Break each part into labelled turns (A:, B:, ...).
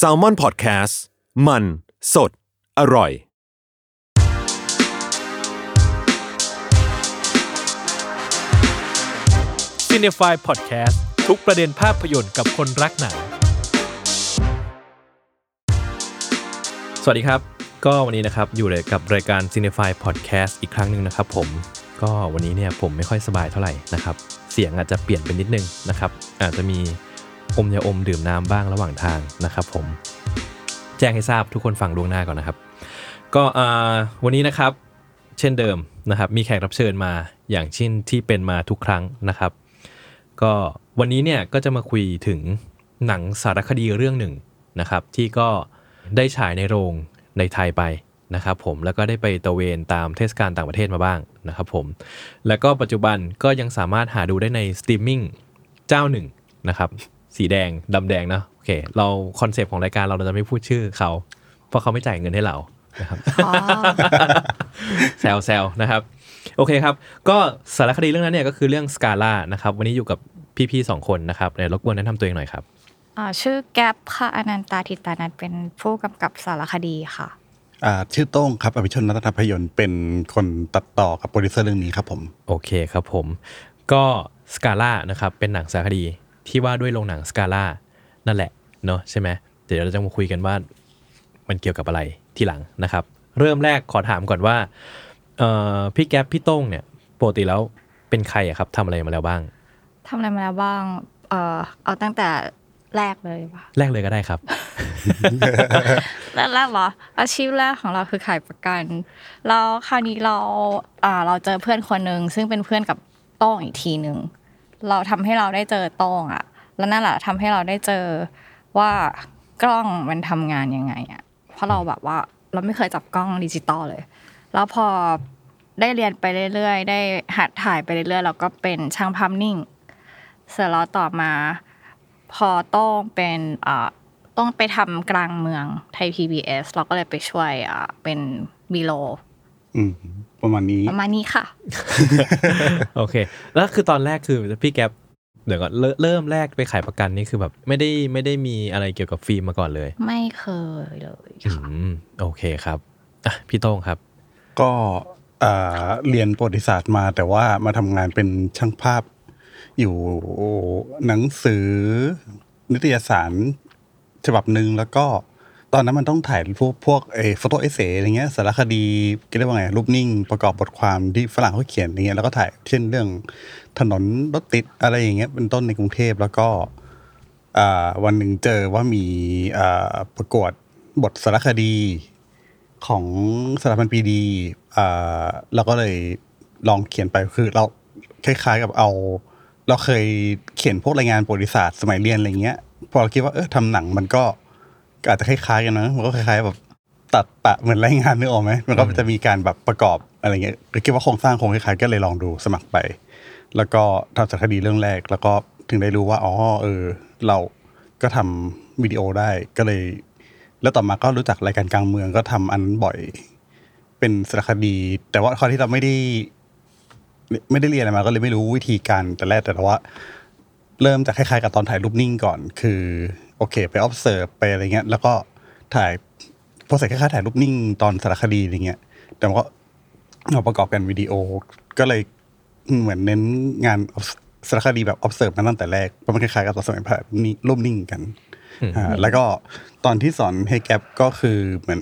A: s a l ม o n PODCAST มัน สด อร่อย
B: c i n e f y Podcast ทุกประเด็นภาพยนตร์กับคนรักหนัง สวัสดีครับ ก็วันนี้นะครับอยู่เลยกับรายการ c i n e f y Podcast อีกครั้งหนึ่งนะครับผมก็วันนี้เนี่ยผมไม่ค่อยสบายเท่าไหร่นะครับ เสียงอาจจะเปลี่ยนไปนิดนึงนะครับ อาจจะมี อมยาอมดื่มน้ำบ้างระหว่างทางนะครับ ผม แจ้งให้ทราบทุกคนฟังล่วงหน้าก่อนนะครับ ก็วันนี้นะครับ เช่นเดิมนะครับ มีแขกรับเชิญมาอย่างเช่นที่เป็นมาทุกครั้งนะครับ ก็วันนี้เนี่ยก็จะมาคุยถึงหนังสารคดีเรื่องหนึ่งนะครับ ที่ก็ได้ฉายในโรงในไทยไปนะครับผมแล้วก็ได้ไปตระเวนตามเทศกาลต่างประเทศมาบ้างนะครับผมแล้วก็ปัจจุบันก็ยังสามารถหาดูได้ในสตรีมมิ่งเจ้าหนึ่งนะครับ สีแดงดำแดงนะโอเค เรา concept ของรายการเราเราจะไม่พูดชื่อเขา เพราะเขาไม่จ่ายเงินให้เรานะครับแซวแซวนะครับ โอเคครับ ก็สารคดีเรื่องนั้นเนี่ยก็คือเรื่องสกาล่านะครับ วันนี้อยู่กับพี่ๆสองคนนะครับเดี๋ยวรบกวนแนะนำตัวเองหน่อยครับ
C: อ่าชื่อแก๊ปค่ะอนันตาทิตานันเป็นผู้กำกับสารคดีค่ะ
D: อ่าชื่อโต้งครับอภิชนรัตนภยนตร์เป็นคนตัดต่อกับโปรดิวเซอร์เรื่องนี้ครับผม
B: โอเคครับผม ก็สกาล่านะครับเป็นหนังสารคดี ที่ว่าด้วยโรงหนังสกาล่านั่นแหละเนาะใช่ไหมเดี๋ยวเราจะมาคุยกันว่ามันเกี่ยวกับอะไรทีหลังนะครับ เริ่มแรกขอถามก่อนว่าเอ่อพี่แก๊ปพี่โต้งเนี่ยปกติแล้วเป็นใครอะครับทำอะไรมาแล้วบ้าง
C: ทำอะไรมาแล้วบ้างเอ่อเอาตั้งแต่แรกเลยว่ะ
B: แรกเลยก็ได้ครับ
C: แรกแรกเหรออาชีพแรกของเราคือขายประกันแล้วคราวนี้เราอ่าเราเจอเพื่อนคนหนึ่งซึ่งเป็นเพื่อนกับโต้งอีกทีหนึ่ง เราทำให้เราได้เจอต้งอะแล้วนั่นแหละทำให้เราได้เจอว่ากล้องมันทำงานยังไงอะเพราะเราแบบว่าเราไม่เคยจับกล้องดิจิตอลเลย แล้วพอได้เรียนไปเรื่อยๆ ได้หัดถ่ายไปเรื่อยๆ เราก็เป็นช่างภาพนิ่ง เสร็จแล้วต่อมา พอต้องเป็นอ่าต้องไปทำกลางเมืองไทย PBS เราก็เลยไปช่วยอ่าเป็นบีโล
D: ประมาณนี้
C: ประมาณนี้ค่ะ
B: โอเค แล้วคือตอนแรกคือพี่แก๊ปเดี๋ยวก่อนเริ่มเริ่มแรกไปขายประกันนี่คือแบบไม่ได้ไม่ได้มีอะไรเกี่ยวกับฟิล์มมาก่อนเลย
C: ไม่เคยเลย
B: อื
C: ค่ะ
B: มโอเคครับอะพี่โต้งครับ
D: ก็อ่าเรียนประวัติศาสตร์มาแต่ว่ามาทำงานเป็นช่างภาพ อยู่หนังสือนิตยสารฉบับหนึ่งแล้วก็ ตอนนั้นมันต้องถ่ายพวกพวกเอโฟโต้เอเซอะไรเงี้ยสารคดีเรียกว่าไงรูปนิ่งประกอบบทความที่ฝรั่งเขาเขียนอย่างเงี้ยแล้วก็ถ่ายเช่นเรื่องถนนรถติดอะไรอย่างเงี้ยเป็นต้นในกรุงเทพแล้วก็วันหนึ่งเจอว่ามีประกวดบทสารคดีของสถาบันปีดีเราก็เลยลองเขียนไปคือเราคล้ายๆกับเอา เราเคยเขียนพวกรายงานประวัติศาสตร์สมัยเรียนอะไรเงี้ย พอเราคิดว่าเออทำหนังมันก็ อาจจะคล้ายๆกันนะมันก็คล้ายๆแบบตัดปะเหมือนรายงานนึกออกไหมมันก็จะมีการแบบประกอบอะไรเงี้ยเราคิดว่าโครงสร้างคงคล้ายๆก็เลยลองดูสมัครไป แล้วก็ทำสารคดีเรื่องแรก แล้วก็ถึงได้รู้ว่าอ๋อเออ เราก็ทำวิดีโอได้ก็เลย แล้วต่อมาก็รู้จักรายการกลางเมืองก็ทำอันนั้นบ่อย เป็นสารคดี แต่ว่าข้อที่เราไม่ได้ ไม่ได้เรียนอะไรมาก็เลยไม่รู้วิธีการแต่แรกแต่ว่า เริ่มจากคล้ายๆกับตอนถ่ายรูปนิ่งก่อน คือ โอเค ไป observe ไปอะไรเงี้ย แล้วก็ถ่ายพอเสร็จคล้ายๆถ่ายรูปนิ่งตอนสารคดีอะไรเงี้ย แต่มันก็เอาประกอบกันวิดีโอ ก็เลยเหมือนเน้นงานสารคดีแบบ observe มาตั้งแต่แรกเพราะมันคล้ายๆกับตอนสมัยถ่ายรูปนิ่งกันอ่าแล้วก็ตอนที่สอนให้แก๊ปก็คือเหมือน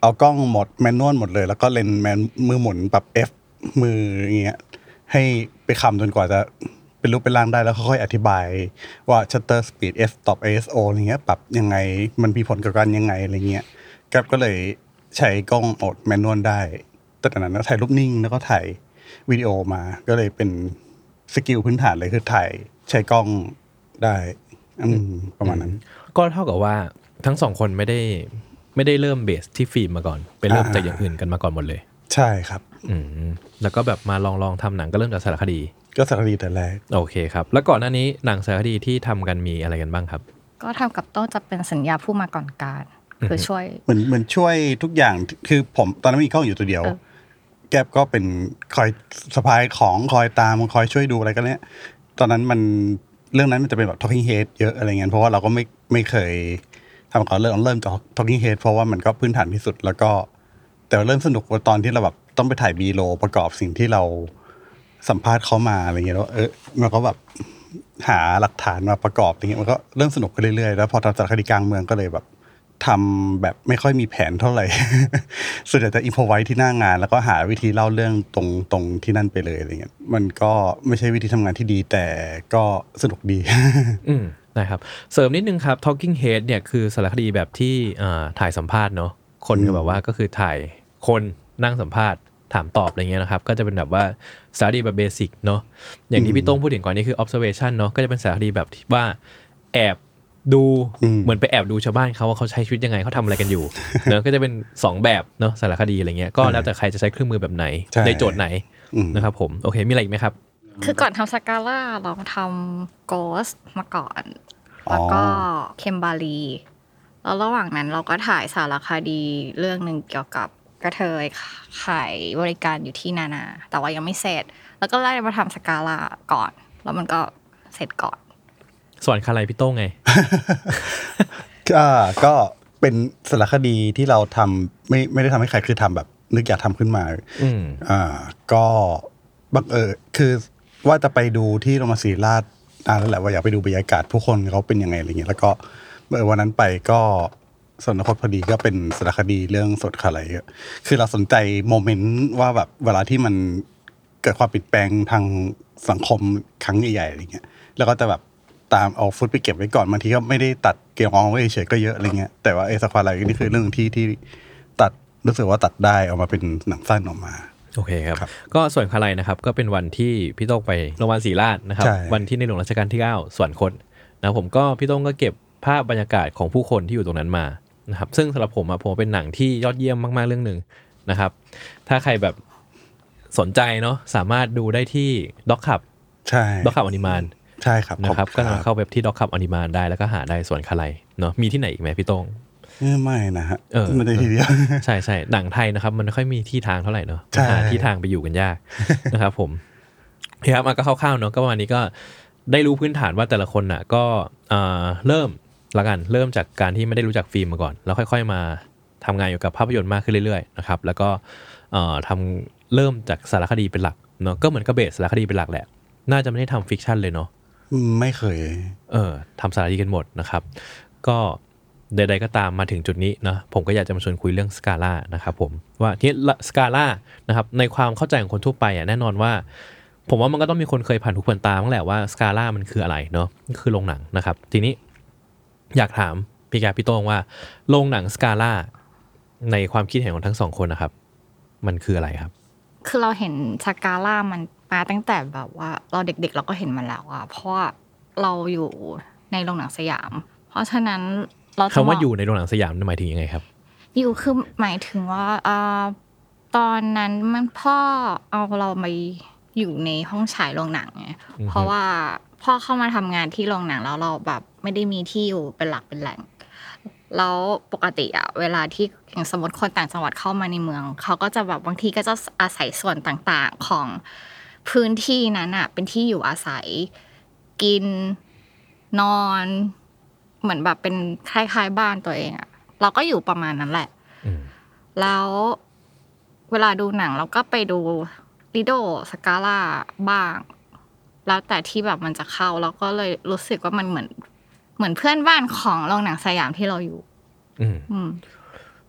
D: เอากล้องหมดแมนนวลหมดเลย แล้วก็เลนส์แมนมือหมุนปรับ F มืออย่างเงี้ยให้ไปคำจนกว่าจะ เป็นรูปเป็นร่างได้แล้วค่อยๆอธิบายว่า shutter speed f stop ISO อะไรเงี้ยปรับยังไงมันมีผลกับกันยังไงอะไรเงี้ยแก๊ปก็เลยใช้กล้องโหมด manual ได้ตั้งแต่นั้นก็ถ่ายรูปนิ่งแล้วก็ถ่ายวิดีโอมาก็เลยเป็น skill พื้นฐานเลยคือถ่ายใช้กล้องได้อืมประมาณนั้น
B: ก็เท่ากับว่าทั้งสองคนไม่ได้ไม่ได้เริ่ม base ที่ฟิล์มมาก่อน ไปเริ่ม
D: อ่า
B: จากอย่างอื่นกันมาก่อนหมดเลย
D: ใช่ครับ
B: อืม แล้วก็แบบมาลองลองทำหนังก็เริ่มจากสารคดี
D: ก็สารคดีแต่แรก
B: โอเคครับ แล้วก่อนหน้านี้หนังสารคดีที่ทำกันมีอะไรกันบ้างครับ
C: ก็ทำกับโต้งจะเป็นสัญญาผู้มาก่อนการ คือช่วย
D: เหมือนเหมือนช่วยทุกอย่างคือผมตอนนั้นมีกล้องอยู่ตัวเดียว
C: เออ
D: แก๊บก็เป็นคอยสะพายของคอยตามคอยช่วยดูอะไรกันเนี้ยตอนนั้นมันเรื่องนั้นมันจะเป็นแบบ talking head เยอะอะไรเงี้ยเพราะว่าเราก็ไม่ไม่เคยทำก่อนเริ่มเริ่มจาก talking head เพราะว่ามันก็พื้นฐานที่สุดแล้วก็ แต่ว่าเริ่มสนุกว่าตอนที่เราแบบ ต้องไปถ่ายบีโลประกอบสิ่งที่เราสัมภาษณ์เขามาอะไรเงี้ยแล้วเออมันก็แบบหาหลักฐานมาประกอบอย่างเงี้ยมันก็เริ่มสนุกขึ้นเรื่อยๆแล้วพอทำสารคดีกลางเมืองก็เลยแบบทำแบบไม่ค่อยมีแผนเท่าไหร่ ส่วนใหญ่จะอินพอไว้ที่หน้างาน แล้วก็หาวิธีเล่าเรื่องตรงตรงที่นั่นไปเลยอะไรเงี้ยมันก็ไม่ใช่วิธีทำงานที่ดี แต่ก็สนุกดี
B: อืนะครับเสริมนิดนึงครับ Talking Head เนี่ยคือสารคดีแบบที่ถ่ายสัมภาษณ์เนาะคนก็แบบว่าก็คือถ่ายคนนั่งสัมภาษณ์ ถามตอบอะไรเงี้ยนะครับ ก็จะเป็นแบบว่าสารคดีแบบเบสิกเนาะอย่างที่พี่โต้งพูดถึงก่อนนี่คือ observation เนาะก็จะเป็นสารคดีแบบที่ว่าแอบดู
D: อืม
B: เหมือนไปแอบดูชาวบ้านเขาว่าเขาใช้ชีวิตยังไงเขาทำอะไรกันอยู่เนอะก็จะเป็นสองแบบเนาะสารคดีอะไรเงี้ยก็แล้วแต่ใครจะใช้เครื่องมือแบบไหน
D: ใช่
B: ในโจทย์ไหน
D: อืม
B: นะครับผมโอเคมีอะไรอีกไหมครับ
C: คือก่อนทำสกาล่าเราทำโกสมาก่อน แล้วก็เคมบารีแล้วระหว่างนั้นเราก็ถ่ายสารคดีเรื่องหนึ่งเกี่ยวกับ กระเทยขายบริการอยู่ที่นานา แต่ว่ายังไม่เสร็จ แล้วก็ไล่มาทำสกาล่าก่อน แล้วมันก็เสร็จก่อน
B: สอนคาไรพี่โต้งไง
D: ก็ก็เป็นสารคดีที่เราทำไม่ไม่ได้ทำให้ใครคือทำแบบ นึกอยากทำขึ้นมา
B: อืม
D: อ่าก็บังเออคือว่าจะไปดูที่โรงพยาบาลศรีราชนานแล้วแหละว่าอยากไปดูบรรยากาศผู้คนเขาเป็นยังไงอะไรเงี้ยแล้วก็เมื่อวันนั้นไปก็ สนคตพอดีก็เป็นสารคดีเรื่องสดอะไรเงี้ยคือเราสนใจโมเมนต์ว่าแบบเวลาที่มันเกิดความเปลี่ยนแปลงทางสังคมครั้งใหญ่ๆอะไรเงี้ย แล้วก็จะแบบตามเอาฟุตไปเก็บไว้ก่อนบางทีก็ไม่ได้ตัดเกี่ยวกับไว้เฉยๆก็เยอะอะไรเงี้ยแต่ว่าไอ้สควออะไรนี่คือเรื่องที่ที่ตัดรู้สึกว่าตัดได้ออกมาเป็นหนังสั้นออกมา
B: โอเคครับ
D: ครับ
B: ก็ส่วนคาไลนะครับก็เป็นวันที่พี่โต้งไปโรงพยาบาลศรีราชนะครับ
D: ใช่
B: วันที่ในหลวงรัชกาลที่ 9 ส่วนคนนะครับผมก็พี่โต้งก็เก็บภาพบรรยากาศของผู้คนที่อยู่ตรงนั้นมา นะครับซึ่งสำหรับผมอะผมว่าเป็นหนังที่ยอดเยี่ยมมากๆเรื่องหนึ่งนะครับ ถ้าใครแบบสนใจเนาะสามารถดูได้ที่ด็อกขับ
D: ใช่
B: ด็อกขับอนิมาน
D: ใช่ครับ
B: นะครับ
D: ข
B: ก็
D: อณ
B: สามารถเข้าเว็บที่ด็อกขับอนิมานได้แล้วก็หาได้ส่วนคาไลเนาะมีที่ไหนอีกไหมพี่โต้ง
D: เออไม่นะฮะ
B: เออ
D: ไม่ได้ทีเดียว
B: ใช่ใช่หนังไทยนะครับ มันไม่ค่อยมีที่ทางเท่าไหร่เนอะ
D: ใช่
B: หาที่ทางไปอยู่กันยากนะครับ ผมโอเคครับอะก็คร่าวๆเนาะก็ประมาณนี้ก็ได้รู้พื้นฐานว่าแต่ละคนน่ะ ก็เอ่อเริ่ม ละกันเริ่มจากการที่ไม่ได้รู้จักฟิล์มมาก่อน แล้วค่อย ๆ มาทำงานอยู่กับภาพยนตร์มากขึ้นเรื่อยๆนะครับแล้วก็เอ่อทำเริ่มจากสารคดีเป็นหลักเนาะก็เหมือนกับ base สารคดีเป็นหลักแหละ น่าจะไม่ได้ทำ fiction เลยเนาะ
D: ไม่เคย
B: เออทำสารคดีกันหมดนะครับ ก็ใดๆก็ตามมาถึงจุดนี้นะผมก็อยากจะมาชวนคุยเรื่องสกาล่านะครับผมว่าที่สกาล่านะครับในความเข้าใจของคนทั่วไปอะแน่นอนว่า ผมว่ามันก็ต้องมีคนเคยผ่านทุกผ่านตาบ้างแหละว่าสกาล่ามันคืออะไรเนาะคือโรงหนังนะครับ ทีนี้ อยากถามพี่แกพี่โต้งว่าโรงหนังสกาล่าในความคิดเห็นของทั้งสองคนนะครับ มันคืออะไรครับ
C: คือเราเห็นสกาล่ามันมาตั้งแต่แบบว่า เราเด็กๆเราก็เห็นมันแล้วอะเพราะว่าเราอยู่ในโรงหนังสยาม เพราะฉะนั้นเราจะ
B: คำว่า
C: บก
B: อยู่ในโรงหนังสยามหมายถึงยังไงครับ
C: อยู่คือหมายถึงว่าอ่าตอนนั้นมันพ่อเอาเราไปอยู่ในห้องฉายโรงหนังไง
B: อือฮึ
C: เพราะว่าพ่อเข้ามาทำงานที่โรงหนังแล้วเราแบบ ไม่ได้มีที่อยู่เป็นหลักเป็นแหล่ง แล้วปกติอะเวลาที่อย่างสมมติคนต่างจังหวัดเข้ามาในเมือง เขาก็จะแบบบางทีก็จะอาศัยส่วนต่างๆของพื้นที่นั้นอะเป็นที่อยู่อาศัยกินนอน เหมือนแบบเป็นคล้ายๆบ้านตัวเองอะเราก็อยู่ประมาณนั้นแหละ
B: อืม
C: แล้วเวลาดูหนังเราก็ไปดูลิโดสกาล่าบ้าง แล้วแต่ที่แบบมันจะเข้าเราก็เลยรู้สึกว่ามันเหมือน เหมือนเพื่อนบ้านของโรงหนังสยามที่เราอยู่
B: อืม
C: อืม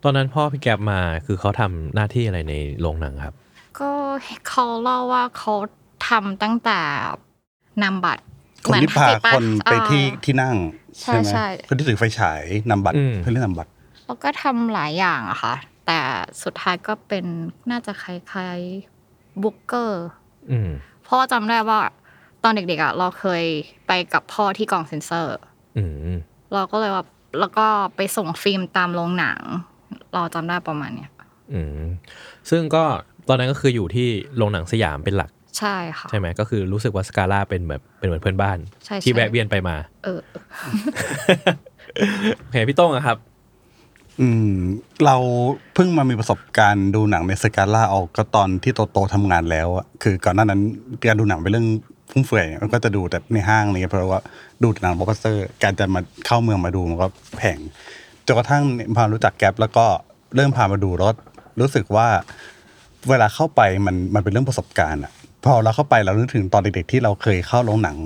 B: ตอนนั้นพ่อพี่แกบมาคือเขาทำหน้าที่อะไรในโรงหนังครับ
C: ก็เขาเล่าว่าเขาทำตั้งแต่นำบัตร
D: คนที่พา
C: เหมือ
D: คนไปที่
C: อ่า
D: ที่นั่ง
C: ใช่
D: ใช่ไหม
C: ใช่
D: คนที่ถือไฟฉายนำบัตร
B: อืม
D: เพื่อเล่นนำบัตร
C: แล้วก็ทำหลายอย่างอะค่ะ แต่สุดท้ายก็เป็นน่าจะคล้ายๆ booker อื
B: ม
C: เพราะว่าจำได้ว่าตอนเด็กๆอะเราเคยไปกับพ่อที่กองเซ็นเซอร์
B: ออืม
C: เราก็เลยแบบแล้วก็ไปส่งฟิล์มตามโรงหนัง เราจำได้ประมาณเนี้ย
B: อืมซึ่งก็ตอนนั้นก็คืออยู่ที่โรงหนังสยามเป็นหลัก
C: ใช่ค่ะ
B: ใช่ไหมก็คือรู้สึกว่าสกาล่าเป็นแบบเป็นเหมือนเพื่อนบ้าน
C: ใช่
B: ที่
C: ใช่
B: แวะเวียนไปมา
C: เออ
B: โอเคพี่โต้งอะครับ
D: อืม เราเพิ่งมามีประสบการณ์ดูหนังในสกาล่าออกก็ตอนที่โตโตๆทำงานแล้วอะคือก่อนหน้านั้นการดูหนังเป็นเรื่อง ฟุ่มเฟือยมันก็จะดูแต่ในห้างอะไรเงี้ยเพราะว่าดูแต่หนังบล็อกบัสเตอร์ การจะมาเข้าเมืองมาดูมันก็แพงจนกระทั่งพารู้จักแก๊ปแล้วก็เริ่มพามาดูรถ รู้สึกว่าเวลาเข้าไปมันมันเป็นเรื่องประสบการณ์อะพอเราเข้าไปเรานึกถึงตอนเด็กๆที่เราเคยเข้าโรงหนัง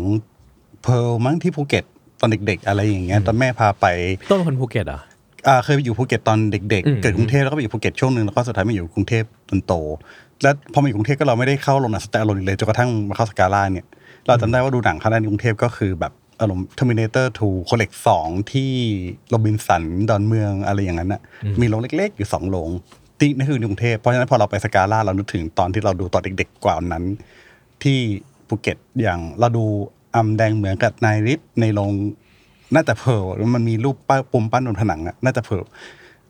D: Pearl มั้งที่ภูเก็ตตอนเด็ก ๆ อะไรอย่างเงี้ยตอนแม่พาไป
B: พี่โต้งเป็นคนภูเก็ตเหรอ
D: อ่าเคยไปอยู่ภูเก็ตตอนเด็ก
B: อืม
D: ๆเกิดกรุงเทพแล้วก็ไปอยู่ภูเก็ตช่วงหนึ่งแล้วก็สุดท้ายมาอยู่กรุงเทพจนโต แล้วพอมาอยู่กรุงเทพก็เราไม่ได้เข้าโรงหนัง stand alone อีกเลยจนกระทั่งมาเข้าสกาล่าเนี่ย เราจำได้ว่าดูหนังครั้งแรกในกรุงเทพก็คือแบบอารมณ์ Terminator 2 คนเหล็ก 2 ที่โรบินสันดอนเมืองอะไรอย่างนั้นน่ะมีโรงเล็กๆ อยู่สองโรงที่นั่นคือในกรุงเทพเพราะฉะนั้นพอเราไปสกาล่าเรานึกถึงตอนที่เราดูตอนเด็กๆกว่านั้น ที่ภูเก็ตอย่างเราดูอำแดงเหมือนกับนายริดในโรงน่าจะ Pearl แล้วมันมีรูปป้ายปุ่มปั้นบนผนังอะน่าจะ Pearl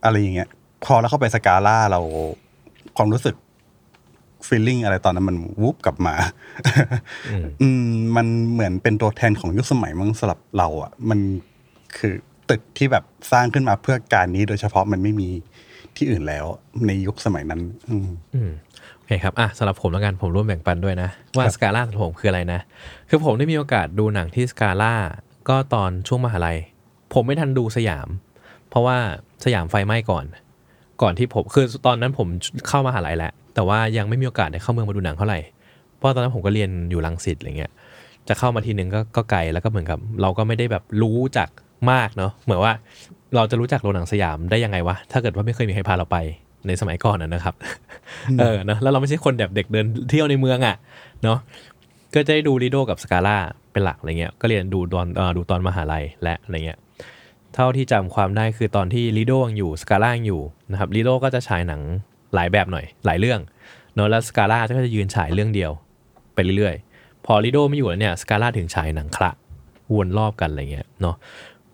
D: อะไรอย่างเงี้ย พอเราเข้าไปสกาล่าเราความรู้สึก feeling อะไรตอนนั้นมันวูบกลับมา อืมมันเหมือนเป็นตัวแทนของยุคสมัยมั้งสำหรับเราอะ มันคือตึกที่แบบสร้างขึ้นมาเพื่อการนี้โดยเฉพาะมันไม่มีที่อื่นแล้วในยุคสมัยนั้น อืม
B: อืมโอเคครับอะสำหรับผมแล้วกันผมร่วมแบ่งปันด้วยนะ ว่า
D: ครับ
B: สกาล่าสำหรับผมคืออะไรนะ คือผมได้มีโอกาสดูหนังที่สกาล่าก็ตอนช่วงมหาลัย ผมไม่ทันดูสยาม เพราะว่าสยามไฟไหม้ก่อน ก่อนที่ผมคือตอนนั้นผมเข้ามหาลัยแล้วแต่ว่ายังไม่มีโอกาสได้เข้าเมืองมาดูหนังเท่าไหร่เพราะตอนนั้นผมก็เรียนอยู่รังสิตอะไรเงี้ยจะเข้ามาทีนึงก็ก็ไกลแล้วก็เหมือนกับ เราก็ไม่ได้แบบรู้จักมากเนาะเหมือนว่าเราจะรู้จักโรงหนังสยามได้ยังไงวะถ้าเกิดว่าไม่เคยมีใครพาเราไปในสมัยก่อนนะนะครับเออเนอะแล้วเราไม่ใช่คนแบบเด็กเดินเที่ยวในเมืองอะเนาะก็จะได้ดูลีโดกับสกาล่าเป็นหลักอะไรเงี้ยก็เรียนดูตอนเอ่อดูตอนมหาลัยและอะไรเงี้ย เท่าที่จำความได้คือตอนที่ลีโดยังอยู่สกาล่ายังอยู่นะครับลีโดก็จะฉายหนังหลายแบบหน่อย หลายเรื่องเนแล้วสกาล่าก็จะยืนฉายเรื่องเดียว ไปเรื่อยๆ พอลิโดไม่อยู่แล้วเนี่ยสกาล่าถึงฉายหนังคละวนรอบกันอะไรเงี้ยเนาะ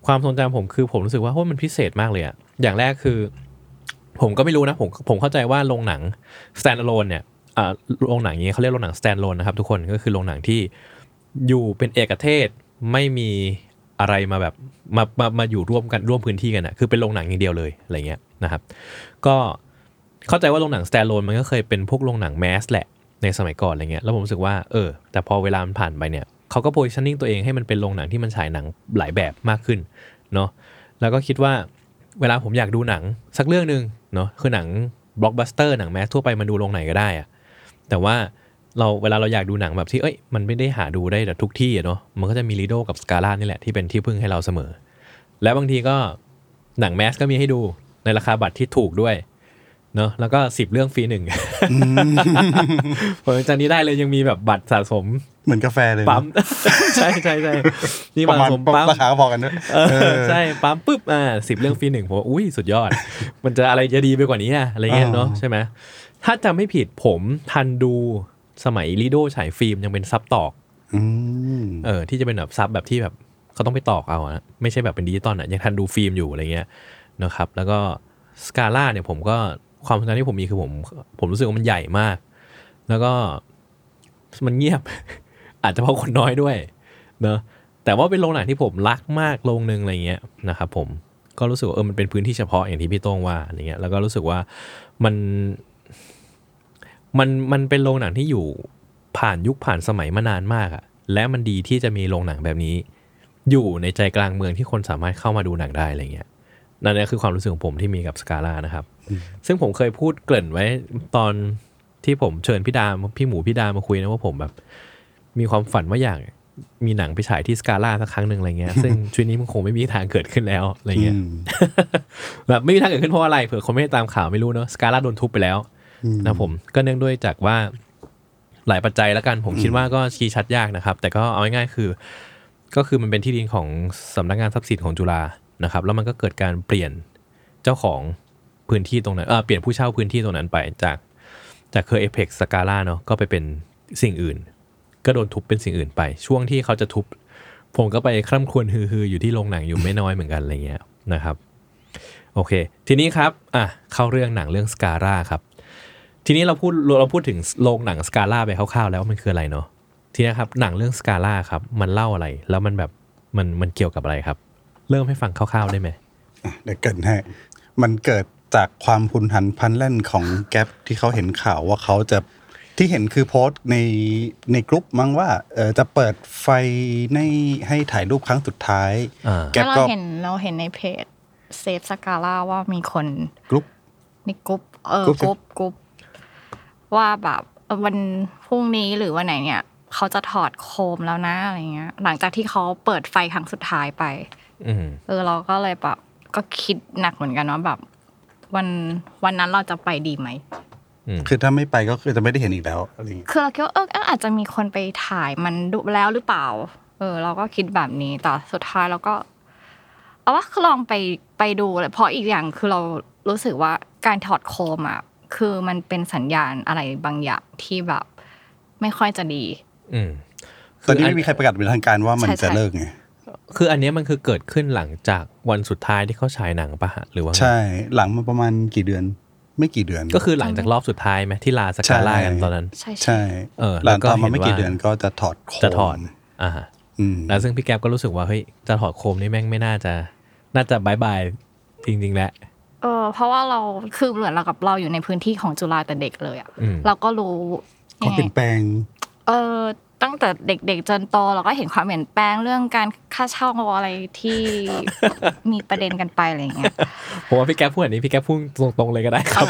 B: ความทรงจำผมคือผมรู้สึกว่าโอ้มันพิเศษมากเลยอะอย่างแรกคือ ผมก็ไม่รู้นะผมผมเข้าใจว่าโรงหนัง stand alone เนี่ยอ่าโรงหนังอย่างนี้เขาเรียกโรงหนัง stand alone นะครับทุกคนก็คือโรงหนังที่อยู่เป็นเอกเทศไม่มี อะไรมาแบบมามามาอยู่ร่วมกันร่วมพื้นที่กันอะคือเป็นโรงหนังอย่างเดียวเลยอะไรเงี้ยนะครับก็เข้าใจว่าโรงหนัง stand alone มันก็เคยเป็นพวกโรงหนัง mass แหละในสมัยก่อนอะไรเงี้ยแล้วผมรู้สึกว่าเออแต่พอเวลามันผ่านไปเนี่ยเขาก็ positioning ตัวเองให้มันเป็นโรงหนังที่มันฉายหนังหลายแบบมากขึ้นเนาะแล้วก็คิดว่าเวลาผมอยากดูหนังสักเรื่องหนึ่งเนาะคือหนังบล็อกบัสเตอร์หนัง mass ทั่วไปมาดูโรงไหนก็ได้อะแต่ว่า เราเวลาเราอยากดูหนังแบบที่เอ้ยมันไม่ได้หาดูได้แบบทุกที่อะเนาะมันก็จะมีลีโดกับสกาล่านี่แหละที่เป็นที่พึ่งให้เราเสมอ และบางทีก็หนังแมสก็มีให้ดูในราคาบัตรที่ถูกด้วยเนาะแล้วก็สิบเรื่องฟรีหนึ่งผมจากนี้ได้เลยยังมีแบบบัตรสะสม
D: เหมือนกาแฟเลยนะ
B: ปั๊มใช่ใช่ใช่นี่
D: ประ
B: บัตร
D: มาณ
B: สะสมปั๊ม
D: ราคาก็พอกันด้วย
B: เออใช่ปั๊มปุ๊บอ่าสิบเรื่องฟรีหนึ่งผมว่าอุ้ยสุดยอด มันจะอะไรจะดีไปกว่านี้อะอะไรเงี้ย
D: อ่า
B: เนาะใช่ไหมถ้าจำไม่ผิดผมทันดู สมัยลีโดฉายฟิล์มยังเป็นซับตอก
D: อืม
B: เออที่จะเป็นแบบซับแบบที่แบบเขาต้องไปตอกเอาอะไม่ใช่แบบเป็นดิจิตอลอะยังทันดูฟิล์มอยู่อะไรเงี้ยนะครับ แล้วก็สกาล่าเนี่ยผมก็ความทรงจำที่ผมมีคือผม ผมรู้สึกว่ามันใหญ่มาก แล้วก็มันเงียบ อาจจะเพราะคนน้อยด้วยเนอะแต่ว่าเป็นโรงหนังที่ผมรักมากโรงหนึ่งอะไรเงี้ยนะครับผมก็รู้สึกว่าเออมันเป็นพื้นที่เฉพาะอย่างที่พี่โต้งว่าอะไรเงี้ยแล้วก็รู้สึกว่ามัน มันมันเป็นโรงหนังที่อยู่ผ่านยุคผ่านสมัยมานานมากอะและมันดีที่จะมีโรงหนังแบบนี้ อยู่ในใจกลางเมืองที่คนสามารถเข้ามาดูหนังได้อะไรเงี้ยนั่นนี่คือความรู้สึกของผมที่มีกับสกาล่านะครับ ซึ่งผมเคยพูดเกริ่นไว้ตอนที่ผมเชิญพี่ดามพี่หมูพี่ดามาคุยนะว่าผมแบบ มีความฝันว่าอยากมีหนังไปฉายที่สกาล่าสักครั้งหนึ่งอะไรเงี้ย ซึ่งชีวิตนี้มันคงไม่มีทางเกิดขึ้นแล้วอะไรเงี้ย
D: อืม
B: แบบไม่มีทางเกิดขึ้นเพราะอะไรเผื่อคนไม่ได้ตามข่าวไม่รู้เนอะสกาล่าโดนทุบไปแล้ว นะผมก็เนื่องด้วยจากว่าหลายปัจจัยแล้วกันผมคิดว่าก็ชี้ชัดยากนะครับ แต่ก็เอาง่ายๆคือ ก็คือมันเป็นที่ดินของสำนักงานทรัพย์สินของจุฬานะครับ แล้วมันก็เกิดการเปลี่ยนเจ้าของพื้นที่ตรงนั้นเออเปลี่ยนผู้เช่าพื้นที่ตรงนั้นไปจากจากเครือ Apex สกาล่าเนาะก็ไปเป็นสิ่งอื่น ก็โดนทุบเป็นสิ่งอื่นไป ช่วงที่เขาจะทุบ ผมก็ไปคร่ำครวญฮือๆอยู่ที่โรงหนังอยู่ไม่น้อยเหมือนกันอะไรเงี้ยนะครับ โอเค ทีนี้ครับอะเข้าเรื่องหนังเรื่องสกา a ่าครับ ทีนี้เราพูดเราพูดถึงโรงหนังสกา a ่าไปคร่าวๆแล้วมันคืออะไรเนาะทีนี้ครับหนังเรื่องสกา a ่าครับ มันเล่าอะไร แล้วมันแบบมันมันเกี่ยวกับอะไรครับ เริ่มให้ฟังคร่าวๆได้ไหม
D: เดี๋ยวเกรินให้มันเกิดจากความพุนหันพลันแล่นของแก๊ปที่เขาเห็นข่าวว่าเขาจะที่เห็นคือโพสต์ในในกลุ่มมั้งว่าเออจะเปิดไฟในให้ถ่ายรูปครั้งสุดท้าย
B: อ่า
D: แก๊ป
C: เรา
D: ก็
C: เห็นเราเห็นใน page Save Scala ว่ามีคน
D: กลุ่ม
C: ในกรุ๊ปเออ group group group ว่าแบบเออวันพรุ่งนี้หรือวันไหนเนี่ย เขาจะถอดโคมแล้วนะอะไรเงี้ย หลังจากที่เขาเปิดไฟครั้งสุดท้ายไป
B: อืม
C: เออเราก็เลยแบบก็คิดหนักเหมือนกันว่าแบบ วันวันนั้นเราจะไปดีไหม
D: คือถ้าไม่ไปก็คือจะไม่ได้เห็นอีกแล้วอะไรอย่างเงี้ย
C: คือเราคิดว่าเออเอออาจจะมีคนไปถ่ายมันดูแล้วหรือเปล่า เออ เราก็คิดแบบนี้แต่สุดท้ายเราก็ เอาว่าลองไปไปดูเลยเพราะอีกอย่างคือเรารู้สึกว่าการถอดโคมอะ คือมันเป็นสัญญาณอะไรบางอย่างที่แบบไม่ค่อยจะดี
B: อืม
D: ตอนนี้ไม่มีใครประกาศเป็นทางการว่ามัน
C: ใช่
D: จะ
C: ใช่
D: เลิกไง
B: คืออันเนี้ยมันคือเกิดขึ้นหลังจากวันสุดท้ายที่เขาฉายหนังปะฮะหรือว่าไง
D: ใช่ หลังมาประมาณกี่เดือน ไม่กี่เดือน
B: ก็คือหลังจากรอบสุดท้ายไหมที่ลาสกาล่ากันตอนนั้น
C: ใช่ใช่
D: ใช่
B: เออ
D: หลัง
B: แล้วก็
D: ต่อมา
B: เห็น
D: ไม่กี่
B: ว่า
D: เดือนก็จะถอดโคม
B: จะถอดอ่าฮะ
D: อืม
B: แล้วซึ่งพี่แก๊ปก็รู้สึกว่าเฮ้ยจะถอดโคมนี่แม่งไม่น่าจะ น่าจะบายบายจริงๆแหละ
C: เออเพราะว่าเราคือเหมือนเรากับเราอยู่ในพื้นที่ของจุฬาแต่เด็กเลยอะ
B: อืม
C: เราก็รู้
D: ความเปลี่ยนแปลง
C: เออตั้งแต่เด็กๆจนโตเราก็เห็นความเปลี่ยนแปลงเรื่องการค่าเช่าอะไรที่มีประเด็นกันไปอะไรอย่างเงี้ย
B: ผมว่าพี่แก๊ปพูดอันนี้พี่แก๊ปพูดตรงๆเลยก็ได้ครับ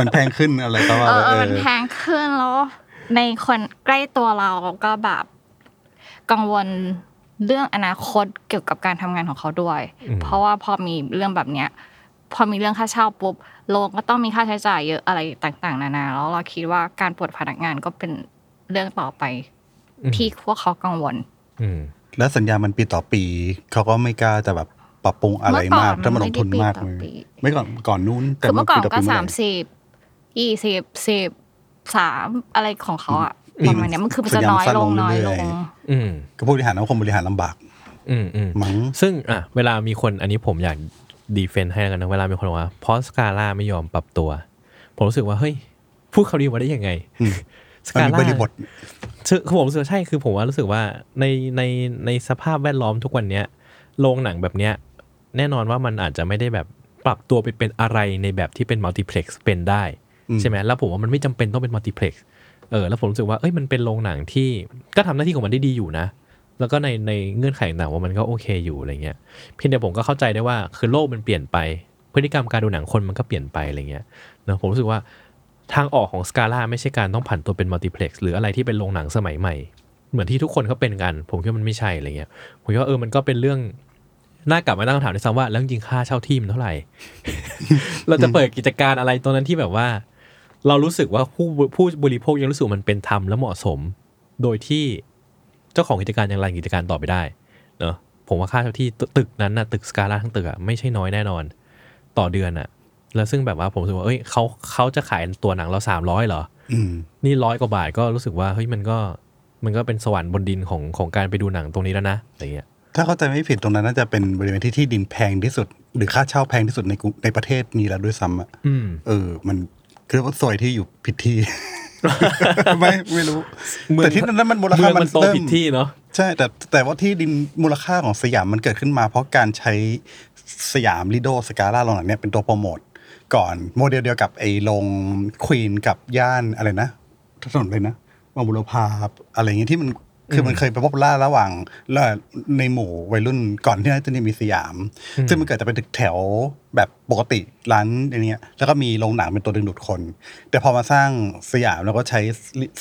D: มันแพงขึ้นอะไรก็ว่า
C: เออ
D: ไป
C: เออ
D: เอ
C: มัน
D: อ
C: แพงขึ้นแล้วในคนใกล้ตัวเราก็แบบกังวลเรื่องอนาคตเกี่ยวกับการทำงานของเขาด้วย
B: อืม
C: เพราะว่าพอมีเรื่องแบบเนี้ย พอมีเรื่องค่าเช่าปุ๊บโรงก็ต้องมีค่าใช้จ่ายเยอะอะไรต่าง ๆ นานาแล้วเราคิดว่าการปลดพนักงานก็เป็นเรื่องต่อไป ที่พวกเขากังวล
B: อืม
D: แล้วสัญญามันปีต่อปี เขาก็ไม่กล้าจะแบบปรับปรุงอะไรมาก
C: เมื่อก่อน
D: ถ้ามันลงทุนมาก
C: มัน
D: เล
C: ไม่
D: ย
C: ได้ปีต่อปี
D: ไม่ก่อนก่อนนู้นแต่
C: คือเมื่อก่อน
D: ปีต่
C: ก็
D: ปี
C: สาม
D: เอไหร่
C: สิบยี่สิบสิบสามอะไรของเขาอะ
D: ปี
C: ประมาณเนี้ยมันคือมันจะ
D: สัญญา
C: น้อย
D: สั้น
C: ล
D: ล
C: ง
D: ง
C: น้อย
D: เรื่
C: ล
D: อย
C: ง
D: ๆ
B: อืม
D: ก็ผู้บริหารต้องคงบริหารลำบาก
B: อืมอืม
D: มั้ง
B: ซึ่งอะเวลามีคนอันนี้ผมอยาก ดีเฟนต์ให้แล้วกันนะเวลามีคนบอกว่าเพราะสกาล่าไม่ยอมปรับตัว ผมรู้สึกว่า เฮ้ย พูดคำนี้มาได้ยังไง
D: อืม
B: ส
D: มัน
B: กา
D: มี
B: ล่า
D: บริบท
B: คือคือผมรู้สึกว่าใช่คือผมว่ารู้สึกว่าในในในสภาพแวดล้อมทุกวันเนี้ยโรงหนังแบบเนี้ย แน่นอนว่ามันอาจจะไม่ได้แบบปรับตัวไปเป็นอะไรในแบบที่เป็นมัลติเพล็กซ์เป็นได้
D: อืม
B: ใช่ไหมแล้วผมว่ามันไม่จำเป็นต้องเป็นมัลติเพล็กซ์เออแล้วผมรู้สึกว่าเอ้ยมันเป็นโรงหนังที่ก็ทำหน้าที่ของมันได้ดีอยู่นะ แล้วก็ในในเงื่อนไขต่างๆว่ามันก็โอเคอยู่อะไรเงี้ยเพียงแต่ผมก็เข้าใจได้ว่าคือโลกมันเปลี่ยนไป พฤติกรรมการดูหนังคนมันก็เปลี่ยนไปอะไรเงี้ยเนอะผมรู้สึกว่าทางออกของสกาล่าไม่ใช่การต้องผันตัวเป็นมัลติเพล็กซ์หรืออะไรที่เป็นโรงหนังสมัยใหม่ เหมือนที่ทุกคนเขาเป็นกัน ผมคิดว่ามันไม่ใช่อะไรเงี้ยผมคิดว่าเออมันก็เป็นเรื่องน่ากลับมาตั้งคำถามในซ้ำว่าแล้วจริงค่าเช่าที่มันเท่าไหร่ เราจะเปิดกิจการอะไรตรงนั้นที่แบบว่า เรารู้สึกว่าผู้ผู้บริโภคยังรู้สึกมันเป็นธรรมและเหมาะสม โดยที่ เจ้าของกิจการยังรันกิจการต่อไปได้เนอะผมว่าค่าเช่าที่ตึตึกนั้นนะตึกสกาล่าทั้งตึกอะไม่ใช่น้อยแน่นอน ต่อเดือนอะแล้วซึ่งแบบว่าผมรู้สึกว่าเอ้ยเขาเขาจะขายตัวหนังเราสามร้อยเหรอ
D: อืม
B: นี่ร้อยกว่าบาทก็รู้สึกว่าเฮ้ยมันก็มันก็เป็นสวรรค์บนดินของของการไปดูหนังตรงนี้แล้วนะอะไรเงี้ย
D: ถ้าเข้าใจไม่ผิดตรงนั้นน่าจะเป็นบริเวณที่ที่ดินแพงที่สุด หรือค่าเช่าแพงที่สุดในกรุงในประเทศนี้แล้วด้วยซ้ำอะ
B: อืม
D: เออ มันคือว่าซอยที่อยู่ผิดที่ ไม่ไม่รู้
B: เมือง
D: แต่ที่นั้นมันมูล
B: เมื
D: ค่า
B: อง
D: มั
B: มันนโต
D: เริ่ม
B: ผิดที่เนาะ
D: ใช่แต่แต่ว่าที่ดินมูลค่าของสยามมันเกิดขึ้นมา เพราะการใช้สยามลิโดสกาล่าโรงหนังเนี่ยเป็นตัวโปรโมทก่อนโมเดลเดียวกับไอ้โรงควีนกับย่านอะไรนะถนนเลยนะบางบุรพาอะไรอย่างเงี้ยที่มัน คือมันเคยไปพบล่าระหว่างแล้วในหมู่วัยรุ่นก่อนที่จะมีสยาม ซึ่งมันเกิดจะเป็นตึกแถวแบบปกติร้านอย่างเงี้ยแล้วก็มีโรงหนังเป็นตัวดึงดูดคน แต่พอมาสร้างสยามแล้วก็ใช้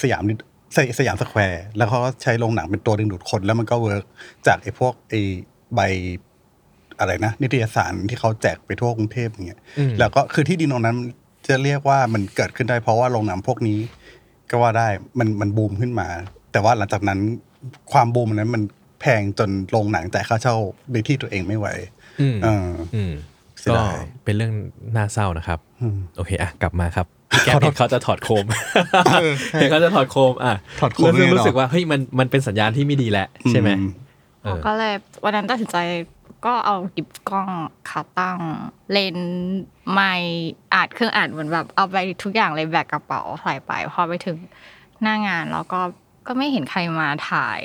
D: สยามลิสยสยามสแควร์แล้วเขาก็ใช้โรงหนังเป็นตัวดึงดูดคน แล้วมันก็เวิร์กจากไอ้พวกไอ้ใบอะไรนะนิตยสารที่เขาแจกไปทั่วกรุงเทพอย่างเงี้ย
B: อืม
D: แล้วก็คือที่ดินตรงนั้นจะเรียกว่ามันเกิดขึ้นได้เพราะว่าโรงหนังพวกนี้ ก็ว่าได้มันมันบูมขึ้นมา แต่ว่าหลังจากนั้นความบูมนั้นมันแพงจนโรงหนังจ่ายค่าเช่าในที่ตัวเองไม่ไหว
B: อืม
D: เออ
B: อืม
D: เสีย
B: ก็
D: ดาย
B: เป็นเรื่องน่าเศร้านะครับ
D: อืม
B: โอเคอะกลับมาครับพี่แก๊ปเห็นเขาจะถอดโคม
D: เออใช่
B: เห็นเขาจะถอดโคมอะ
D: ถอดโคม
B: แล้วซึ่ง
D: แน่นอน
B: รู้สึกว่าเฮ้ยมันมันเป็นสัญญาณที่ไม่ดีแล้วใช่ไหม
D: อื
B: เอ
C: เขาก็เลยวันนั้นตัดสินใจก็เอาหยิบกล้องขาตั้งเลนส์ไมค์อัดเครื่องอัดเหมือนแบบเอาไปทุกอย่างเลยแบกกระเป๋าใส่ไปพอไปถึงหน้างานแล้วก็ ก็ไม่เห็นใครมาถ่าย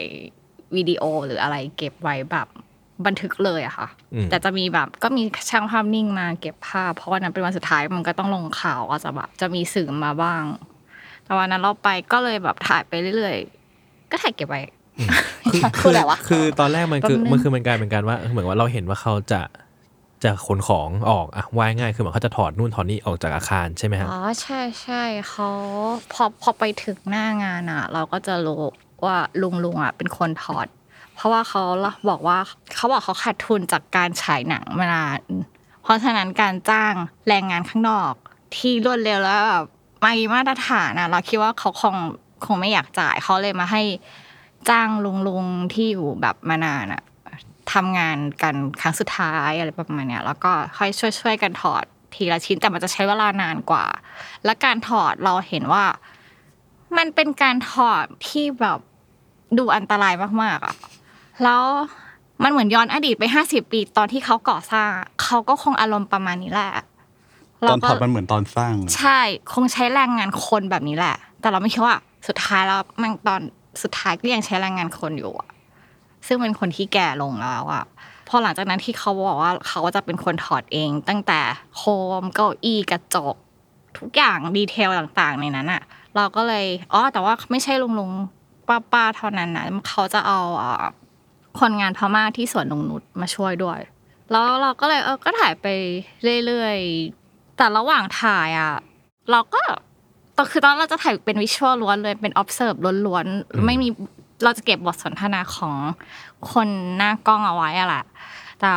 C: วิดีโอหรืออะไร เก็บไว้แบบบันทึกเลยอะค่ะ
B: อืม
C: แต่จะมีแบบก็มีช่างภาพนิ่งมาเก็บภาพ เพราะวันนั้นเป็นวันสุดท้ายมันก็ต้องลงข่าวก็จะแบบจะมีสื่อมาบ้าง แต่วันนั้นเราไปก็เลยแบบถ่ายไปเรื่อยๆ ก็ถ่ายเก็บไว้
E: คืออะไรวะ
B: คือตอนแรกมันคือ
C: แป๊บนึง
B: มันคือมันกลายเป็นการว่าเหมือนว่าเราเห็นว่าเขาจะ จะขนของออกอะว่ายง่ายคือเหมือนเขาจะถอดนู่นถอดนี่ออกจากอาคารใช่ไหมฮะ
C: อ๋อใช่ใช่เขาพอพอไปถึงหน้างานอะ เราก็จะรู้ว่าลุงลุงอะเป็นคนถอด เพราะว่าเขาบอกว่าเขาบอกเขาขาดทุนจากการฉายหนังมานานเพราะฉะนั้นการจ้างแรงงานข้างนอก ที่รวดเร็วแล้วแบบไม่มาตรฐานอะ เราคิดว่าเขาคงคงไม่อยากจ่ายเขาเลยมาให้จ้างลุงลุงที่อยู่แบบมานานอะ ทำงานกันครั้งสุดท้ายอะไรประมาณเนี้ยแล้วก็ค่อยช่วยช่วยๆกันถอดทีละชิ้นแต่มันจะใช้เวลานานกว่า และการถอดเราเห็นว่า มันเป็นการถอดที่แบบดูอันตรายมากๆอะแล้วมันเหมือนย้อนอดีตไปห้าสิบปีตอนที่เขาก่อสร้างอะเขาก็คงอารมณ์ประมาณนี้แหละ
D: ตอนถอดมันเหมือนตอนสร้าง
C: ใช่ คงใช้แรงงานคนแบบนี้แหละ แต่เราไม่คิดว่า สุดท้ายแล้วมันตอนสุดท้ายก็ยังใช้แรงงานคนอยู่อะ ซึ่งเป็นคนที่แก่ลงแล้วอะพอหลังจากนั้นที่เขาบอกว่าเขาจะเป็นคนถอดเอง ตั้งแต่โคมเก้าอี้กระจก ทุกอย่างดีเทลต่างๆ ในนั้นอะเราก็เลยอ๋อแต่ว่าไม่ใช่ลุงลุงป้าป้าเท่านั้นนะเขาจะเอาคนงานพม่าที่สวนนงนุชมาช่วยด้วย แล้วเราก็เลยเออก็ถ่ายไปเรื่อยๆ แต่ระหว่างถ่ายอะเราก็ตอนคือตอนเราจะถ่ายเป็นวิชวลล้วนเลยเป็น observe ล้วนๆ ไม่มี เราจะเก็บบทสนทนาของคนหน้ากล้องเอาไว้อะแหละแต่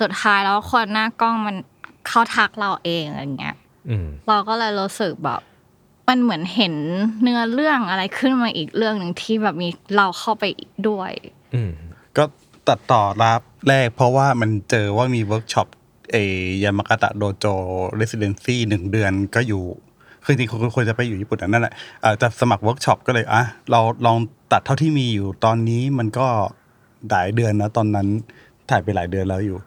C: สุดท้ายแล้วคนหน้ากล้องมันเขาทักเราเองอะไรเงี้ย
B: อืม
C: เราก็เลยรู้สึกแบบมันเหมือนเห็นเนื้อเรื่องอะไรขึ้นมาอีกเรื่องหนึ่งที่แบบมีเราเข้าไปด้วย
B: อืม
D: ก็ตัดต่อ rough แรก เพราะว่ามันเจอว่ามีเวิร์กช็อปเอยามากาตะโดโจเรส i เดนซี่หนึ่งเดือนก็อยู่ คือจริงๆคุณควรจะไปอยู่ญี่ปุ่นนั่นแหละจะสมัครเวิร์กช็อปก็เลยอะเราลองตัดเท่าที่มีอยู่ตอนนี้มันก็หลายเดือนนะตอนนั้นถ่ายไปหลายเดือนแล้วอยู่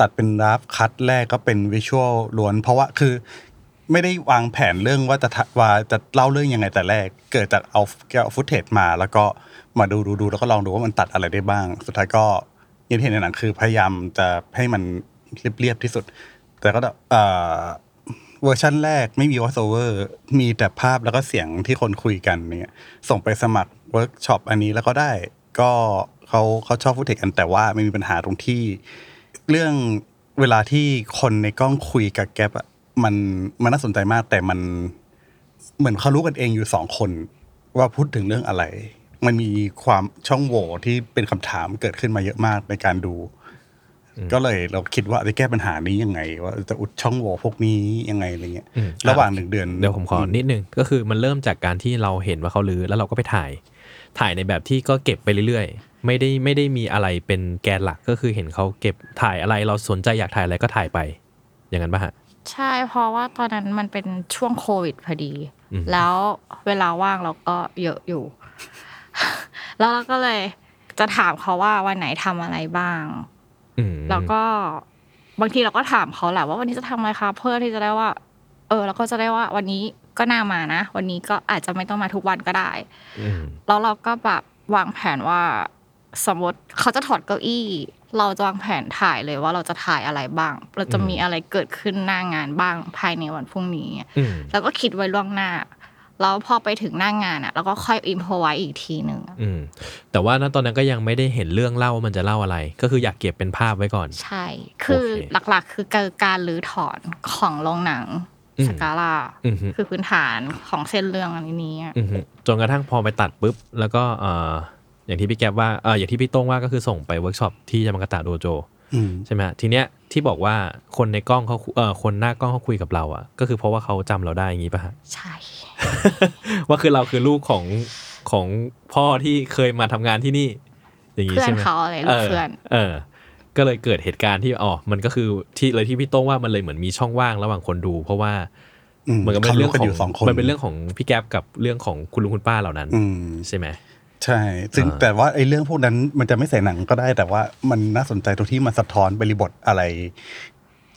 D: ตัดเป็น rough cut แรกก็เป็น visual ล้วน เพราะว่าคือไม่ได้วางแผนเรื่องว่าจะว่าจะเล่าเรื่องยังไงแต่แรก เกิดจากเอาเอา footage มา แล้วก็มาดูดูดูแล้วก็ลองดูว่ามันตัดอะไรได้บ้าง สุดท้ายก็ยังเห็นในหนังคือพยายามจะให้มันเรียบๆที่สุด แต่ก็เอ่อ เวอร์ชันแรกไม่มี voice over มีแต่ภาพแล้วก็เสียงที่คนคุยกันเนี่ยส่งไปสมัครเวิร์กช็อปอันนี้แล้วก็ได้ก็เขาเขาชอบ footage กันแต่ว่าไม่มีปัญหาตรงที่ เรื่องเวลาที่คนในกล้องคุยกับแก๊ปอะมันมันน่าสนใจมากแต่มันเหมือนเขารู้กันเองอยู่สองคนว่าพูดถึงเรื่องอะไร มันมีความช่องโหว่ที่เป็นคำถามเกิดขึ้นมาเยอะมากในการดู ก็เลยเราคิดว่าจะแก้ปัญหานี้ยังไง ว่าจะอุดช่องโหว่พวกนี้ยังไงอะไรเงี้ย
B: อืม
D: ระหว่างหนึ่งเดือน
B: เดี๋ยวผมขอนิดนึงก็คือมันเริ่มจากการที่เราเห็นว่าเขาลือแล้วเราก็ไปถ่าย ถ่ายในแบบที่ก็เก็บไปเรื่อยๆ ไม่ได้ไม่ได้มีอะไรเป็นแกนหลักก็คือเห็นเขาเก็บถ่ายอะไรเราสนใจอยากถ่ายอะไรก็ถ่ายไป อย่างนั้นป่ะฮะ
C: ใช่เพราะว่าตอนนั้นมันเป็นช่วงโควิดพอดี
B: อืม
C: แล้วเวลาว่างเราก็เยอะอยู่ แล้วเราก็เลยจะถามเขาว่าวันไหนทำอะไรบ้าง
B: อืม
C: แล้วก็บางทีเราก็ถามเขาแหละว่าวันนี้จะทำอะไรคะเพื่อที่จะได้ว่า เออเราก็จะได้ว่าวันนี้ก็น่ามานะ วันนี้ก็อาจจะไม่ต้องมาทุกวันก็ได้
B: อืม
C: แล้วเราก็แบบวางแผนว่าสมมติเขาจะถอดเก้าอี้ เราจะวางแผนถ่ายเลยว่าเราจะถ่ายอะไรบ้าง เราจะมีอะไรเกิดขึ้นหน้างานบ้างภายในวันพรุ่งนี้
B: อืม
C: แล้วก็คิดไว้ล่วงหน้า แล้วพอไปถึงหน้างานอะเราก็ค่อย improvise อีกทีหนึ่งอะ
B: อืมแต่ว่าณตอนนั้นก็ยังไม่ได้เห็นเรื่องเล่าว่ามันจะเล่าอะไร ก็คืออยากเก็บเป็นภาพไว้ก่อน
C: ใช่ คือ
B: โอเค
C: หลักๆ คือการการรื้อถอนของโรงหนัง
B: อืม
C: สกาล่า
B: อือฮึ
C: คือพื้นฐานของเส้นเรื่องอันนี้อะ
B: อือฮึจนกระทั่งพอไปตัดปุ๊บ แล้วก็เอ่ออย่างที่พี่แก๊บว่าเอออย่างที่พี่โต้งว่าก็คือส่งไปเวิร์กช็อปที่ยามากาตะโดโจ
D: อืม
B: ใช่ไหมฮะทีเนี้ยที่บอกว่าคนในกล้องเขาเอ่อคนหน้ากล้องเขาคุยกับเราอะ ก็คือเพราะว่าเขาจำเราได้อย่างงี้ป่ะฮะ
C: ใช่
B: ว่าคือเราคือลูกของของพ่อที่เคยมาทำงานที่นี่ อย่างงี้
C: เพื่อ
B: ใช่
C: น
B: ไหม
C: เขาอะไรลูกเพื่อน
B: เออ ก็เลยเกิดเหตุการณ์ที่อ๋อมันก็คือที่เลยที่พี่โต้งว่ามันเลยเหมือนมีช่องว่างระหว่างคนดู เพราะว่า
D: อืม
B: เหมือนกับเป็น
D: เขา
B: เรื่
D: รู้
B: อง
D: กัน
B: ขอ
D: อยู่สอง
B: ง
D: คน
B: มันเป็นเรื่องของพี่แก๊บกับเรื่องของคุณลุงคุณป้าเหล่านั้น
D: อืม
B: ใช่ไหม
D: ใช่ ซึ่ง
B: อ่า
D: แต่ว่าไอ้เรื่องพวกนั้นมันจะไม่ใส่หนังก็ได้ แต่ว่ามันน่าสนใจตรงที่มันสะท้อนบริบทอะไร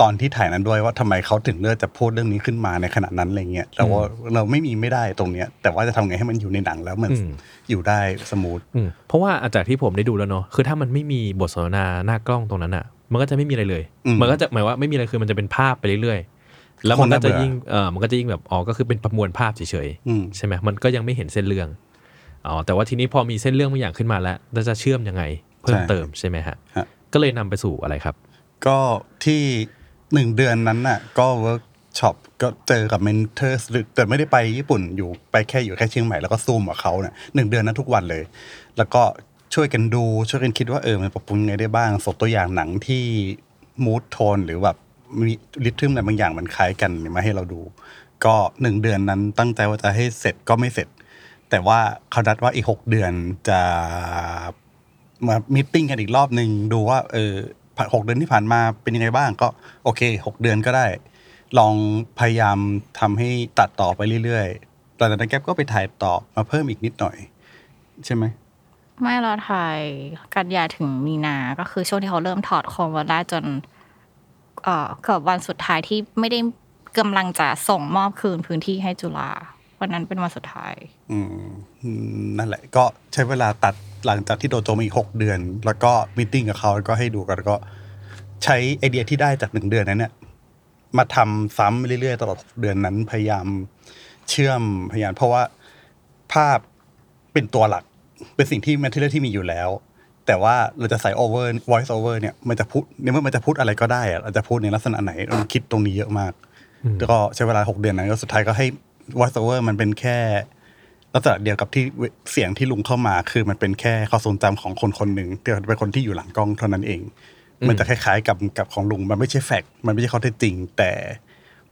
D: ตอนที่ถ่ายนั้นด้วยว่าทำไมเขาถึงเลือกจะพูดเรื่องนี้ขึ้นมาในขณะนั้นอะไรเงี้ยแต่ว่าเราไม่มีไม่ได้ตรงเนี้ย แต่ว่าจะทำไงให้มันอยู่ในหนังแล้วมัน
B: อืม
D: อยู่ได้สมูท
B: อืมเพราะว่าอาจากที่ผมได้ดูแล้วเนาะคือถ้ามันไม่มีบทสนทนาหน้ากล้องตรงนั้นอะ มันก็จะไม่มีอะไรเลย
D: อืม
B: มันก็จะหมายว่าไม่มีอะไรคือมันจะเป็นภาพไปเรื่อยๆแล้วมันก็
D: คนน่า
B: จะ
D: เบื่อ
B: ยิ่งเออมันก็จะยิ่งแบบอ๋อก็คือเป็นประมวลภาพเฉย
D: อืม
B: ๆใช่ไหมมันก็ยังไม่เห็นเส้นเรื่องอ๋อแต่ว่าทีนี้พอมีเส้นเรื่องบางอย่างขึ้นมาแล้วแล้วจะเชื่อมยังไง เพิ่ม
D: ใช่
B: เติมใช่ไหมฮะ
D: ฮะ
B: ก็เลยนำไปสู่อะไรครับ
D: ก็ที่ หนึ่งเดือนนั้นน่ะ ก็เวิร์กช็อปก็เจอกับ mentor แต่ไม่ได้ไปญี่ปุ่นอยู่ไปแค่อยู่แค่เชียงใหม่แล้วก็ซูมกับเขาเนี่ยหนึ่งเดือนนั้นทุกวันเลย แล้วก็ช่วยกันดูช่วยกันคิดว่าเออมันปรับปรุงยังไงได้บ้างส่งตัวอย่างหนังที่ mood tone หรือแบบมี rhythm อะไรบางอย่างมันคล้ายกันมาให้เราดู ก็หนึ่งเดือนนั้นตั้งใจว่าจะให้เสร็จก็ไม่เสร็จ แต่ว่าเขานัดว่าอีกหกเดือนจะมามีตติ้งกันอีกรอบหนึ่งดูว่าเออ หกเดือนที่ผ่านมาเป็นยังไงบ้างก็โอเคหกเดือนก็ได้ ลองพยายามทำให้ตัดต่อไปเรื่อยๆหลังจากนั้นแก๊ปก็ไปถ่ายต่อมาเพิ่มอีกนิดหน่อย ใช่ไหม
C: ไม่เราถ่ายกันยาถึงมีนา ก็คือช่วงที่เขาเริ่มถอดโคมมาได้จนเอ่อเกือบวันสุดท้ายที่ไม่ได้กำลังจะส่งมอบคืนพื้นที่ให้จุฬาวันนั้นเป็นวันสุดท้าย
D: อืมอืมนั่นแหละ ก็ใช้เวลาตัด หลังจากที่โดโจมาอีกหกเดือน แล้วก็ meeting กับเขาแล้วก็ให้ดูกันแล้วก็ใช้ไอเดียที่ได้จากหนึ่งเดือนนั้นเนี่ยมาทำซ้ำเรื่อยๆตลอดหกเดือนนั้นพยายามเชื่อมพยายามเพราะว่าภาพเป็นตัวหลัก เป็นสิ่งที่ material ที่มีอยู่แล้ว แต่ว่าเราจะใส่ over voice over เนี่ยมันจะพูดในเมื่อมันจะพูดอะไรก็ได้อะเราจะพูดในลักษณะไหนเราคิดตรงนี้เยอะมากแล้วก็ใช้เวลาหกเดือนนั้นก็สุดท้ายก็ให้ voice over มันเป็นแค่ ลักษณะเดียวกับที่เสียงที่ลุงเข้ามา คือมันเป็นแค่ความทรงจำของคนคนหนึ่งที่เป็นคนที่อยู่หลังกล้องเท่านั้นเอง มันจะคล้ายๆกับกับของลุงมันไม่ใช่แฟกต์มันไม่ใช่ข้อเท็จจริง แต่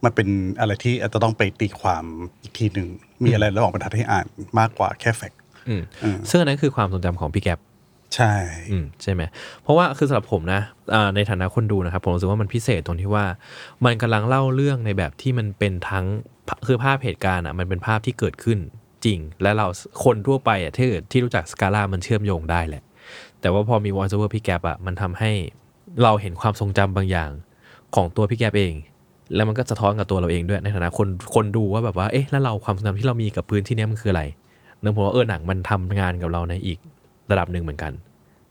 D: มันเป็นอะไรที่อาจจะต้องไปตีความอีกทีหนึ่งมีอะไรระหว่างบรรทัดให้อ่านมากกว่าแค่แฟกต์
B: อืม
D: อืม
B: ซึ่งอันนั้นคือความทรงจำของพี่แก๊ป
D: ใช่
B: อืมใช่ไหมเพราะว่าคือสำหรับผมนะอ่าในฐานะคนดูนะครับ ผมรู้สึกว่ามันพิเศษตรงที่ว่า มันกำลังเล่าเรื่องในแบบที่มันเป็นทั้งคือภาพเหตุการณ์อะมันเป็นภาพที่เกิดขึ้น จริง และเราคนทั่วไปอะที่ที่รู้จักสกาล่ามันเชื่อมโยงได้แหละ แต่ว่าพอมี voice over พี่แกปอะมันทำให้เราเห็นความทรงจำบางอย่างของตัวพี่แกปเอง แล้วมันก็สะท้อนกับตัวเราเองด้วยในฐานะคนคนดูว่าแบบว่าเอ๊ะแล้วเราความทรงจำที่เรามีกับพื้นที่นี้มันคืออะไรเนื่องผมว่าเออหนังมันทำงานกับเราในอีกระดับหนึ่งเหมือนกัน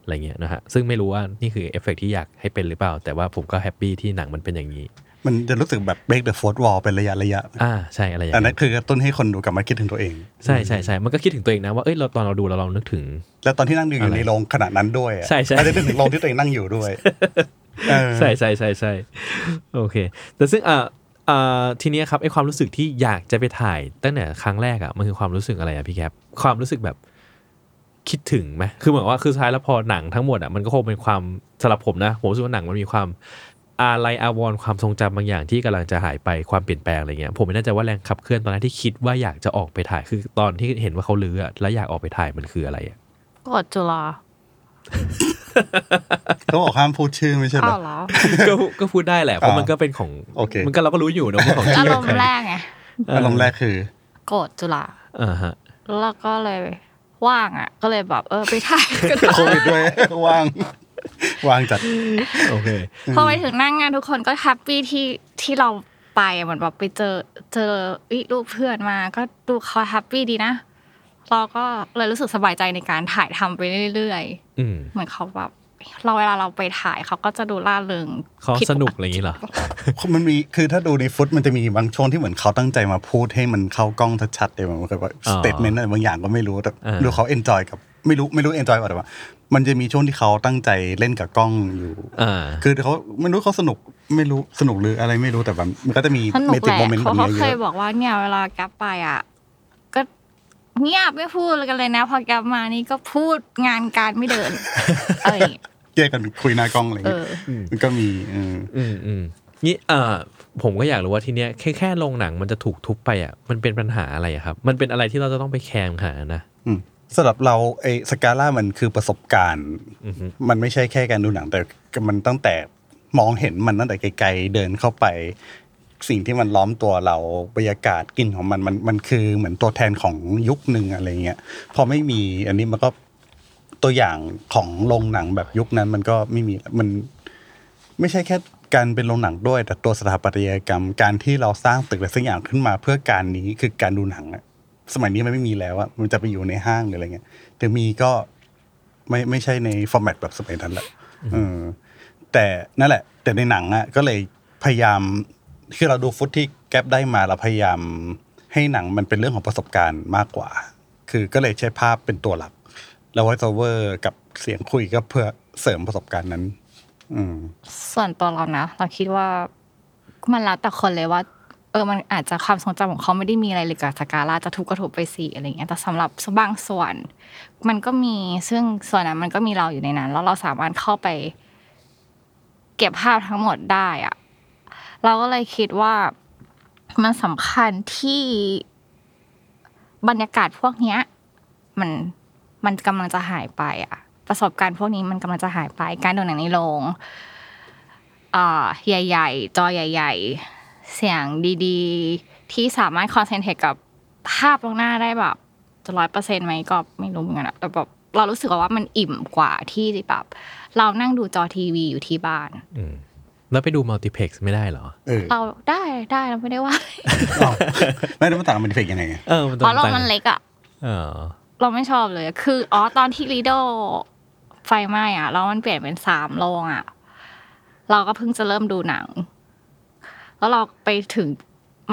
B: อะไรเงี้ยนะฮะซึ่งไม่รู้ว่านี่คือเอฟเฟกต์ที่อยากให้เป็นหรือเปล่า แต่ว่าผมก็ happy ที่หนังมันเป็นอย่างนี้
D: มันจะรู้สึกแบบ break the fourth wall เป็นระยะระยะ
B: อ่าใช่อะไรอย่าง
D: อันนั้
B: เงี้
D: น
B: ย
D: คือกระตุ้นให้คนดูกลับมาคิดถึงตัวเอง
B: ใช่ใช่ใช่มันก็คิดถึงตัวเองนะว่าเอ้ยเราตอนเราดูเราลองนึกถึง
D: แล้วตอนที่นั่งดูอยู่
B: อะไร
D: ในโรงขณะนั้นด้วยอะ
B: ใช่ใช่
D: อาจจะนึกถึงโรงที่ตัวเองนั่งอยู่ด้วยเออ
B: ใช่ใช่ใช่ใช่โอเค แต่ซึ่งอ่าอ่าทีเนี้ยครับไอความรู้สึกที่อยากจะไปถ่ายตั้งแต่ครั้งแรกอะมันคือความรู้สึกอะไรอะพี่แก๊ปความรู้สึกแบบคิดถึงไหมคือเหมือนว่าคือสุดท้ายแล้วพอหนังทั้งหมดอะมันก็คงเป็นความสำหรับผมนะผมรู้สึกว่าหนังมันมีความ อาลัยอาวรณ์ความทรงจำบางอย่างที่กำลังจะหายไปความเปลี่ยนแปลงอะไรเงี้ยผมไม่แน่ใจว่าแรงขับเคลื่อนตอนนั้นที่คิดว่าอยากจะออกไปถ่ายคือตอนที่เห็นว่าเขาลื้ออะแล้วอยากออกไปถ่ายมันคืออะไรอะ
C: กดจุฬา
D: เขาบอกห้ามพูดชื่อไม่ใช่เหร
C: อ้า
D: อ
C: วเหรอ
B: ก็ก็พูดได้แหละเพราะมันก็เป็นของ
D: โอเค
B: มันก็เราก็รู้อยู่เนอะว่าของ
C: อา
B: ที่
C: รมณ์แรกไง
D: อารมณ์แรกคือ
C: โกรธจุฬา
B: อ่าฮะ
C: แล้วก็เลยว่างอะ ก็เลยแบบเออไปถ่ายกัน
D: โควิดด้วยว่าง ว่างจัด
B: โอเค
C: พอไปถึงหน้างานทุกคนก็ happy ที่ที่เราไปอะเหมือนแบบไปเจอเจออิลูกเพื่อนมา ก็ดูเขา happy ดีนะเราก็เลยรู้สึกสบายใจในการถ่ายทำไปเรื่อย
B: อืม
C: ๆเหมือนเขาแบบเราเวลาเราไปถ่ายเขาก็จะดูร่าเริง
B: เขา
C: ผิด
B: สนุกอะไรอย่างนี้เหรอ
D: มันมีคือถ้าดูในฟุตมันจะมีบางช่วงที่เหมือนเขาตั้งใจมาพูดให้มันเข้ากล้องชัดๆเลยมันก็แบบ
B: อ๋
D: ส
B: อ
D: เตทเมนต์อะไรบางอย่างก็ไม่รู้แต่
B: อ่า
D: ดูเขาเอนจอยกับไม่รู้ไม่รู้เอนจอยกับแต่ว่า มันจะมีช่วงที่เขาตั้งใจเล่นกับกล้องอยู่
B: อ่า
D: คือเขาไม่รู้เขาสนุกไม่รู้สนุกหรืออะไรไม่รู้แต่แบบมันก็จะมี
C: สนุ
D: เม
C: ก
D: จิ
C: แห
D: ก
C: ละ
D: โมเมนต์
C: เขา
D: แบบ
C: เขา
D: นี้เย
C: เคย
D: อะ
C: บอกว่าเนี่ยเวลาแก๊ปไปอะก็เงียบไม่พูดกันเลยนะ พอแก๊ปมานี่ก็พูดงานการไม่เดินอะไรอย่างเงี้ย
D: แยกกันคุยหน้ากล้องอะไรอย่าง
C: เอ
D: เงี้ย
C: อ
D: มันก็มีเออ
B: อืมอืมนี่อ่าผมก็อยากรู้ว่าทีเนี้ยแค่แค่โรงหนังมันจะถูกทุบไปอะมันเป็นปัญหาอะไรอะครับ มันเป็นอะไรที่เราจะต้องไปแคร์หานะ
D: อืม สำหรับเราไอ้สกาล่ามันคือประสบการณ์
B: อือฮึ
D: มันไม่ใช่แค่การดูหนังแต่มันตั้งแต่มองเห็นมันตั้งแต่ไกลๆเดินเข้าไป สิ่งที่มันล้อมตัวเราบรรยากาศกลิ่นของมันมันมันคือเหมือนตัวแทนของยุคหนึ่งอะไรเงี้ยพอไม่มีอันนี้มันก็ตัวอย่างของโรงหนังแบบยุคนั้นมันก็ไม่มีมันไม่ใช่แค่การเป็นโรงหนังด้วย แต่ตัวสถาปัตยกรรมการที่เราสร้างตึกอะไรสักอย่างขึ้นมาเพื่อการนี้คือการดูหนังอะ สมัยนี้มันไม่มีแล้วอะมันจะไปอยู่ในห้างหรืออะไรเงี้ยแต่มีก็ไม่ไม่ใช่ในฟอร์แมตแบบสมัยนั้นแหละเออแต่นั่นแหละ แต่ในหนังอะก็เลยพยายามคือเราดูฟุตที่แก๊ปได้มาเราพยายามให้หนังมันเป็นเรื่องของประสบการณ์มากกว่า คือก็เลยใช้ภาพเป็นตัวหลัก แล้วไวท์โอเวอร์กับเสียงคุยก็เพื่อเสริมประสบการณ์นั้น อืม
C: ส่วนตัวเรานะเราคิดว่ามันแล้วแต่คนเลยว่า เออมันอาจจะความทรงจำของเขาไม่ได้มีอะไรเลยกับสกาล่าจะทุบก็ทุบไปสิอะไรเงี้ยแต่สำหรับบางส่วน มันก็มีซึ่งส่วนนั้นมันก็มีเราอยู่ในนั้น แล้วเราสามารถเข้าไป เก็บภาพทั้งหมดได้อะเราก็เลยคิดว่ามันสำคัญที่บรรยากาศพวกเนี้ย มันมันกำลังจะหายไปอะประสบการณ์พวกนี้มันกำลังจะหายไป การดูหนังในโรงอ่าใหญ่ ๆ จอใหญ่ ๆ เสียงดีๆ ที่สามารถคอนเซนเทรตกับภาพตรงหน้าได้แบบจะร้อยเปอร์เซ็นต์ไหมก็ไม่รู้เหมือนกันอะแต่แบบเรารู้สึกว่ามันอิ่มกว่าที่แบบเรานั่งดูจอทีวีอยู่ที่บ้าน
B: อืมแล้วไปดูมัลติเพล็กซ์ไม่ได้เหรอ
D: เออ
C: เราได้ได้เราไม่ได้ว่า
D: อ้าวไม่ได้มาต่างกันเป็นเฟกยังไงอะ
B: เออมัน
C: เพราะเรา
B: ต่ง
C: มันเล็กอะ
B: เออ
C: เราไม่ชอบเลย คืออ๋อตอนที่ลีโดไฟไหม้อะแล้วมันเปลี่ยนเป็นสามโรงอะ เราก็เพิ่งจะเริ่มดูหนัง แล้วเราไปถึง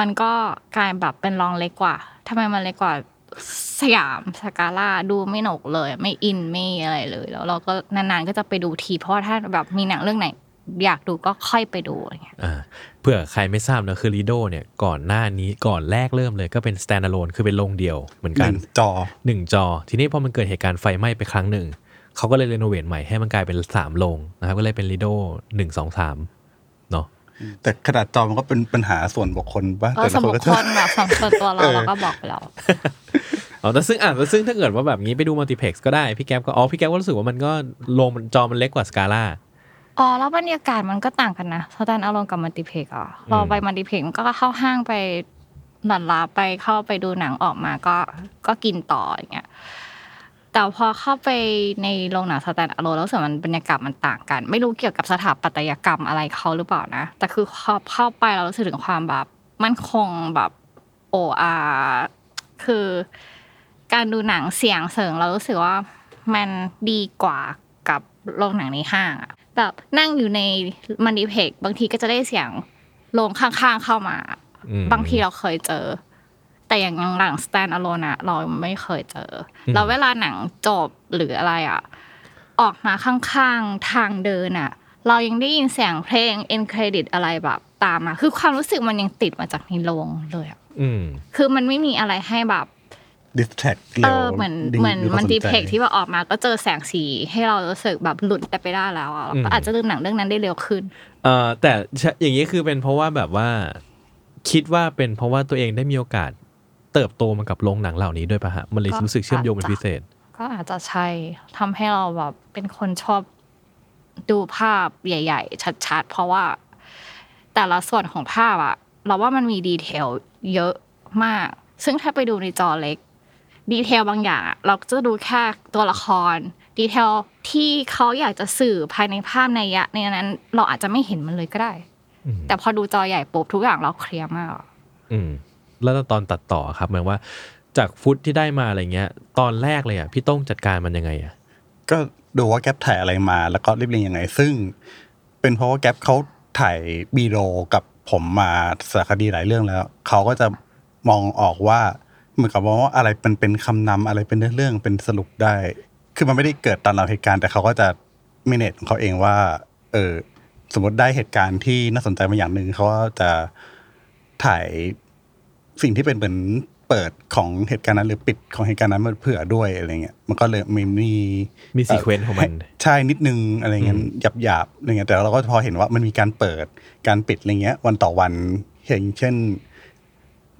C: มันก็กลายแบบเป็นรองเล็กกว่าทำไมมันเล็กกว่าสยามสกาล่าดูไม่หนกเลย ไม่อินไม่อะไรเลย แล้วเราก็นานๆก็จะไปดูที เพราะว่าถ้าแบบมีหนังเรื่องไหนอยากดูก็ค่อยไปดูอะไรเงี้ย
B: อ่าเผื่อใครไม่ทราบนะคือลีโดเนี่ยก่อนหน้านี้ก่อนแรกเริ่มเลยก็เป็น standalone คือเป็นโรงเดียวเหมือน
D: ห
B: กัน
D: นึ่งจอ
B: หนึ่งจอ ทีนี้พอมันเกิดเหตุการณ์ไฟไหม้ไปครั้งหนึ่งเขาก็เลยรีโนเวทใหม่ให้มันกลายเป็นสามโรงนะครับก็เลยเป็นลีโดหนึ่งสองสาม เนาะ
D: แต่ขนาดจอมันก็เป็นปัญหาส่วนบุคคลป่ะ
C: ก็
D: แต่
C: ส
D: ละ
C: ม
D: คน
C: บุ
D: ก็
C: ค
D: จะ
C: คลแบบส่วนตัวเราเราก็บอกไปแล้ว
B: อ๋อแต่ซึ่งอะแต่ซึ่งถ้าเกิดว่าแบบนี้ไปดู multiplex ก็ได้พี่แก๊ปก็อ๋อพี่แก๊ปก็รู้สึกว่ามันก็โรงมันจอมันเล็กกว่าสกาล่า
C: อ๋อแล้วบรรยากาศมันก็ต่างกันนะ stand alone กับ multiplex อะเราไป multiplex มันก็เข้าห้างไปลันลาไปเข้าไปดูหนังออกมาก็ก็กินต่ออย่างเงี้ย แต่พอเข้าไปในโรงหนัง stand alone แล้วรู้สึกมันบรรยากาศมันต่างกัน ไม่รู้เกี่ยวกับสถาปัตยกรรมอะไรเขาหรือเปล่านะ แต่คือเข้าเข้าไปเรารู้สึกถึงความแบบมั่นคงแบบโออาคือการดูหนังเสียงเสริงเรารู้สึกว่ามันดีกว่ากับโรงหนังในห้างอะแบบนั่งอยู่ในมันดีเพกบางทีก็จะได้เสียงโรงข้างๆเข้ามา
B: อืม
C: บางทีเราเคยเจอ แต่อย่างหลัง stand alone อะเราไม่เคยเจออแล้วเวลาหนังจบหรืออะไรอะออกมาข้างๆทางเดินอะเรายังได้ยินเสียงเพลง end credit อะไรแบบตามมา คือความรู้สึกมันยังติดมาจากในโรงเลยอะ
B: อืม
C: คือมันไม่มีอะไรให้แบบ
D: ดิสแท็ก
C: เอ
D: เร็ว
C: อเหมือน
D: ดึง
C: เหมือน
D: ดึงควา
C: มัน
D: ส
C: ดี
D: ใจ
C: เพกที่ว่าออกมาก็เจอแสงสีให้เรารู้สึกแบบหลุดแต่ไปได้แล้วอะ
B: อืม
C: ก็อาจจะลืมหนังเรื่องนั้นได้เร็วขึ้น
B: เอ่อแต่อย่างนี้คือเป็นเพราะว่าแบบว่า คิดว่าเป็นเพราะว่าตัวเองได้มีโอกาส เติบโตมากับโรงหนังเหล่านี้ด้วยป่ะฮะ มันเลย
C: ก็
B: รู้สึกเชื่อมโยงเป็นพิเศษ
C: ก็อาจจะใช่ทำให้เราแบบเป็นคนชอบดูภาพใหญ่ ๆ ชัดๆ เพราะว่า แต่ละส่วนของภาพอะเราว่ามันมี detail เยอะมาก ซึ่งถ้าไปดูในจอเล็ก detail บางอย่างอะเราจะดูแค่ตัวละคร detail ที่เขาอยากจะสื่อภายในภาพนัยยะในนั้น เราอาจจะไม่เห็นมันเลยก็ได้
B: อืม
C: แต่พอดูจอใหญ่ปุ๊บทุกอย่างเรา clear มากอะ
B: อืม แล้วตอนตัดต่อครับหมายว่าจากฟุตที่ได้มาอะไรเงี้ย ตอนแรกเลยอะพี่ต้องจัดการมันยังไงอะ
D: ก็ดูว่าแก๊ปถ่ายอะไรมา แล้วก็รีบเรียงยังไง ซึ่ง เป็นเพราะว่าแก๊ปเขาถ่ายบีโรกับผมมาสารคดีหลายเรื่องแล้วเขาก็จะมองออกว่าเหมือนกับว่าอะไรเป็นเป็นคำนำอะไรเป็นเรื่องเป็นสรุปได้ คือมันไม่ได้เกิดตามเราเหตุการณ์แต่เขาก็จะมิเนตของเขาเองว่า เออสมมติได้เหตุการณ์ที่น่าสนใจมาอย่างหนึ่งเขาก็จะถ่าย สิ่งที่เป็นเหมือนเปิดของเหตุการณ์นั้นหรือปิดของเหตุการณ์นั้นมาเผื่อด้วยอะไรเงี้ยมันก็เลยมีมี
B: มี sequence ของมัน
D: ใช่นิดนึงอะไรเงี้ยหยาบหยาบๆอะไรเงี้ยแต่เราก็พอเห็นว่ามันมีการเปิดการปิดอะไรเงี้ย วันต่อวันอย่างเช่น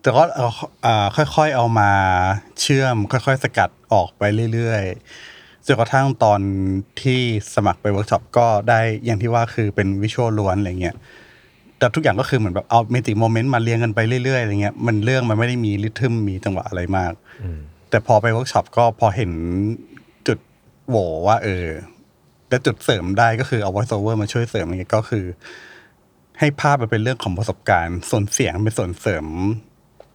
D: แต่ก็เอาอ่าค่อยๆเอามาเชื่อม ค่อยๆ สกัดออกไปเรื่อยๆจนกระทั่งตอนที่สมัครไปเวิร์กช็อปก็ได้อย่างที่ว่าคือเป็น visual ล้วนอะไรเงี้ย แต่ทุกอย่างก็คือเหมือนแบบเอา magic moment มาเรียงกันไปเรื่อยๆอะไรเงี้ยมันเรื่องมันไม่ได้มี rhythm มีจังหวะอะไรมากแต่พอไปเวิร์กช็อปก็พอเห็นจุดโหว่ว่า เออแล้วจุดเสริมได้ก็คือเอา voice over มาช่วยเสริมอะไรเงี้ยก็คือ ให้ภาพมันเป็นเรื่องของประสบการณ์ ส่วนเสียงเป็นส่วนเสริม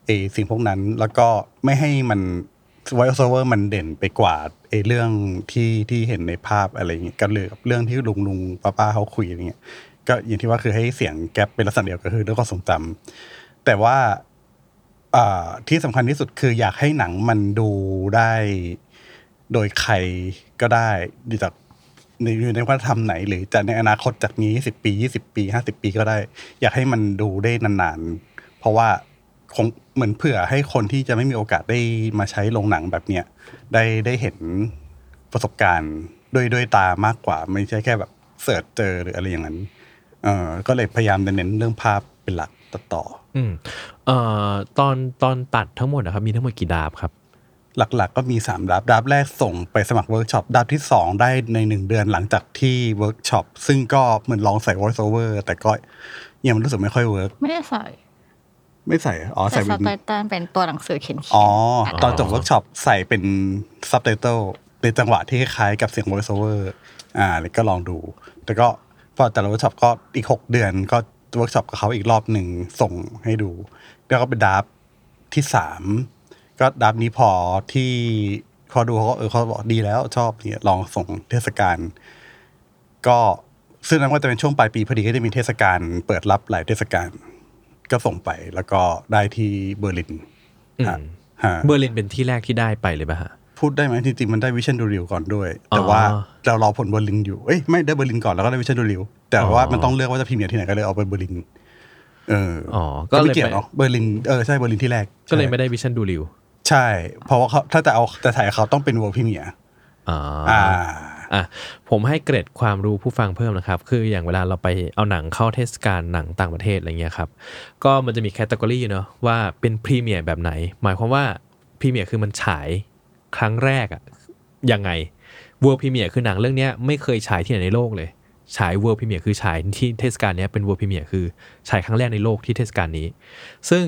D: เออสิ่งพวกนั้น แล้วก็ไม่ให้มัน voice over มันเด่นไปกว่าเออเรื่องที่ที่เห็นในภาพอะไรเงี้ยก็เลยกับเรื่องที่ลุงลุงป้าป้าเขาคุยอะไรเงี้ย ก็อย่างที่ว่าคือให้เสียงแก๊ปเป็นลักษณะเดียวก็คือเรื่องความทรงจำแต่ว่าที่สำคัญที่สุดคืออยากให้หนังมันดูได้โดยใครก็ได้ดีจากในอยู่ในวัฒนธรรมไหน หรือจะในอนาคตจากนี้สิบปียี่สิบปีห้าสิบปีก็ได้ อยากให้มันดูได้นานๆ เพราะว่าคงเหมือนเผื่อให้คนที่จะไม่มีโอกาสได้มาใช้โรงหนังแบบเนี้ยได้ได้เห็นประสบการณ์ด้วยด้วยตามากกว่า ไม่ใช่แค่แบบ search เจอหรืออะไรอย่างนั้น เอ่อก็เลยพยายามจะเน้นเรื่องภาพเป็นหลักตัดต่อ
B: อืมเอ่อตอนตอนตัดทั้งหมดนะครับมีทั้งหมดกี่ draft ครับ
D: หลักๆก็มี3 draft draft แรกส่งไปสมัครเวิร์กช็อป draft ที่ 2 ได้ใน 1 เดือนหลังจากที่เวิร์กช็อปซึ่งก็เหมือนลองใส่ voice over แต่ก็ยังรู้สึกไม่ค่อย work
C: ไม่ได้ใส่
D: ไม่ใส่ อ๋อ
C: แต่
D: ใส่
C: ส
D: เป็น
C: ไตเติลเป็นตัวหนังสือเขียนๆ
D: อ๋อ ตอนจบเวิร์กช็อปใส่เป็นซับไตเติลในจังหวะที่คล้ายๆกับเสียง voice over อ่าแล้วก็ลองดู แต่ก็ พอแต่ละเวิร์กช็อปก็อีก 6 เดือน ก็เวิร์กช็อปกับเขาอีกรอบหนึ่งส่งให้ดู แล้วก็เป็น draft ที่สามก็ draft นี้พอที่พอดูเขาก็เออเขาบอกดีแล้วชอบเนี่ยลองส่งเทศกาลก็ซึ่งนั้นก็จะเป็นช่วงปลายปีพอดีก็จะมีเทศกาลเปิดรับหลายเทศกาลก็ส่งไปแล้วก็ได้ที่เบอร์ลิน
B: อืม
D: ฮะฮะ
B: เบอร์ลินเป็นที่แรกที่ได้ไปเลยป่ะฮะ
D: พูดได้ไหมจริงๆมันได้ Visions du Réel ก่อนด้วย
B: อ๋อ
D: แต่ว่าเรารอผลเบอร์ลินอยู่เอ้ยไม่ได้เบอร์ลินก่อนแล้วก็ได้ Visions du Réel แต่ว่ามันต้องเลือกว่าจะ premiere ที่ไหนก็เลยเอาไปเบอร์ลินเออ
B: อ๋อ
D: ก็
B: ก็เล
D: ไม่
B: ย
D: เกี่ยว
B: ไม่
D: เนาะเบอร์ลินเออใช่เบอร์ลินที่แรก
B: ก็เลย
D: ใช่
B: ไม่ได้ Visions du Réel
D: ใช่ เพราะว่าเขาถ้าจะเอาจะถ่ายเขาต้องเป็น world premiere อ่าอ่า
B: อะผมให้เกร็ดความรู้ผู้ฟังเพิ่มนะครับ คืออย่างเวลาเราไปเอาหนังเข้าเทศกาลหนังต่างประเทศอะไรเงี้ยครับ ก็มันจะมี category เนาะว่าเป็น premiere แบบไหน หมายความว่า premiere คือมันฉาย ครั้งแรกอะยังไง world premiere คือหนังเรื่องนี้ไม่เคยฉายที่ไหนในโลกเลยฉาย world premiere คือฉายที่เทศกาลนี้เป็น world premiere คือฉายครั้งแรกในโลกที่เทศกาลนี้ ซึ่ง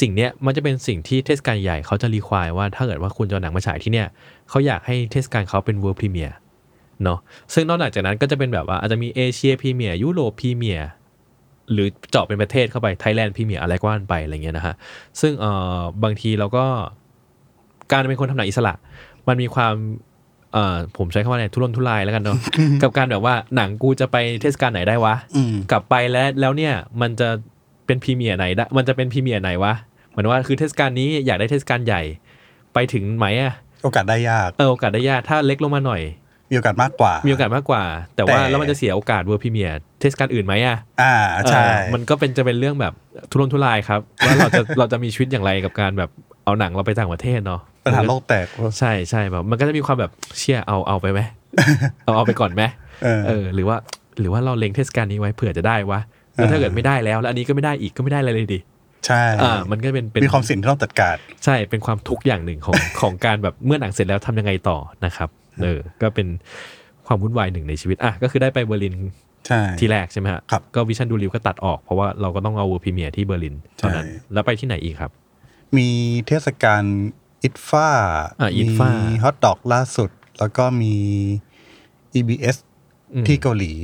B: สิ่งนี้มันจะเป็นสิ่งที่เทศกาลใหญ่เขาจะ require ว่าถ้าเกิดว่าคุณจะหนังมาฉายที่เนี่ยเขาอยากให้เทศกาลเขาเป็น world premiereเนาะซึ่งนอกจากนั้นก็จะเป็นแบบว่าอาจจะมีเอเชีย premiere ยุโรป premiere หรือเจาะเป็นประเทศเข้าไป Thailand premiere อะไรก็ว่าไปอะไรเงี้ยนะฮะซึ่งบางทีเราก็ การเป็นคนทำหนังอิสระ มันมีความเอ่อผมใช้คำว่าอะไรทุรนทุรายแล้วกันเนาะ กับการแบบว่าหนังกูจะไปเทศกาลไหนได้วะ
D: อืม
B: กลับไปแล้วแล้วเนี่ยมันจะเป็น premiere ไหนได้มันจะเป็น premiere ไหนวะเหมือนว่าคือเทศกาลนี้อยากได้เทศกาลใหญ่ ไปถึงไหมอะ
D: โอกาสได้ยาก
B: เออโอกาสได้ยากถ้าเล็กลงมาหน่อย
D: มีโอกาสมากกว่า
B: มีโอกาสมากกว่า แต่ว่า
D: แต่
B: แล้วมันจะเสียโอกาส world premiere เทศกาลอื่นไหมอะ
D: อ่าใช่
B: เออมันก็เป็นจะเป็นเรื่องแบบทุรนทุรายครับว่าเราจะ เราจะมีชีวิตอย่างไรกับการแบบเอาหนังเราไปต่างประเทศเนาะ
D: ปัญหาโลกแตก
B: ใช่ใช่แบบมันก็จะมีความแบบเชี่ยเอาเอาไปไหมเอาเอาไปก่อนไหม
D: เออ
B: เออ หรือว่าหรือว่าเราเล็งเทศกาลนี้ไว้เผื่อจะได้วะแล้วถ้าเกิดไม่ได้แล้ว แล้วอันนี้ก็ไม่ได้อีกก็ไม่ได้อะไรเลยดิ
D: ใช่
B: อ่ามันก็เป็นเป็น
D: มีความสิ่งที่ต้องจัดการ
B: ใช่เป็นความทุกข์อย่างหนึ่งของของการแบบเมื่อหนังเสร็จแล้วทำยังไงต่อนะครับเออก็เป็นความวุ่นวายหนึ่งในชีวิตอะก็คือได้ไปเบอร์ลิน
D: ใช่
B: ที่แรกใช่ไหมฮะ
D: ครับ
B: ก็ Visions du Réel ก็ตัดออกเพราะว่าเราก็ต้องเอา world premiere ที่เบอร์ลินเท่านั้น
D: ใช่
B: แล้วไปที่ไหนอีกครับ
D: มีเทศกาล IDFA
B: อ่า
D: มี IDFA Hot Docs ล่าสุด แล้วก็มี EBS
B: อืม
D: ที่เกาหลี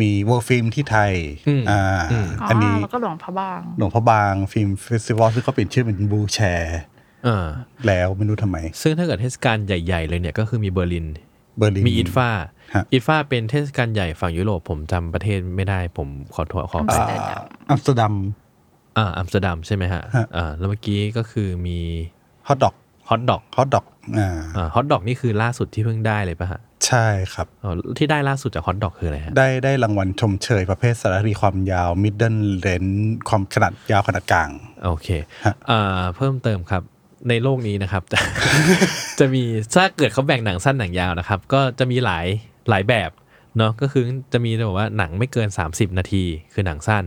D: มี World Film ที่ไทย
B: อืม
D: อ่า
B: อืม
D: อันนี้
C: แล้วก็หลวงพระบาง
D: หลวงพระบาง Film Festival ซึ่งเขาเปลี่ยนชื่อเป็น Blue Chair
B: อ่า
D: แล้วไม่รู้ทำไม
B: ซึ่งถ้าเกิดเทศกาลใหญ่ ๆ เลยเนี่ยก็คือมีเบอร์ลิน
D: เบอร์ลิน
B: มี IDFA
D: ฮะ
B: IDFA เป็นเทศกาลใหญ่ฝั่งยุโรปผมจำประเทศไม่ได้ผมขอโทษขอไป
C: อัมสเตอร์ดัม
D: อัมสเตอร์ดัม
B: อ่าอัมสเตอร์ดัมใช่ไหมฮะ
D: ฮะ
B: อ่าแล้วเมื่อกี้ก็คือมี
D: Hot Docs Hot Docs Hot
B: Docs อ่าอ่า Hot Docs นี่คือล่าสุดที่เพิ่งได้เลยป่ะฮะ
D: ใช่ครับ
B: อ๋อที่ได้ล่าสุดจากฮอตดอกคืออะไรฮะ
D: ได้ได้รางวัลชมเชยประเภทสารคดีความยาว middle range ความขนาดยาวขนาดกลาง
B: โอเค
D: ฮะ
B: อ่าเพิ่มเติมครับในโลกนี้นะครับจะจะมีถ้าเกิดเขาแบ่งหนังสั้นหนังยาวนะครับ ก็จะมีหลายหลายแบบเนาะก็คือจะมีแบบว่าหนังไม่เกิน 30 นาทีคือหนังสั้น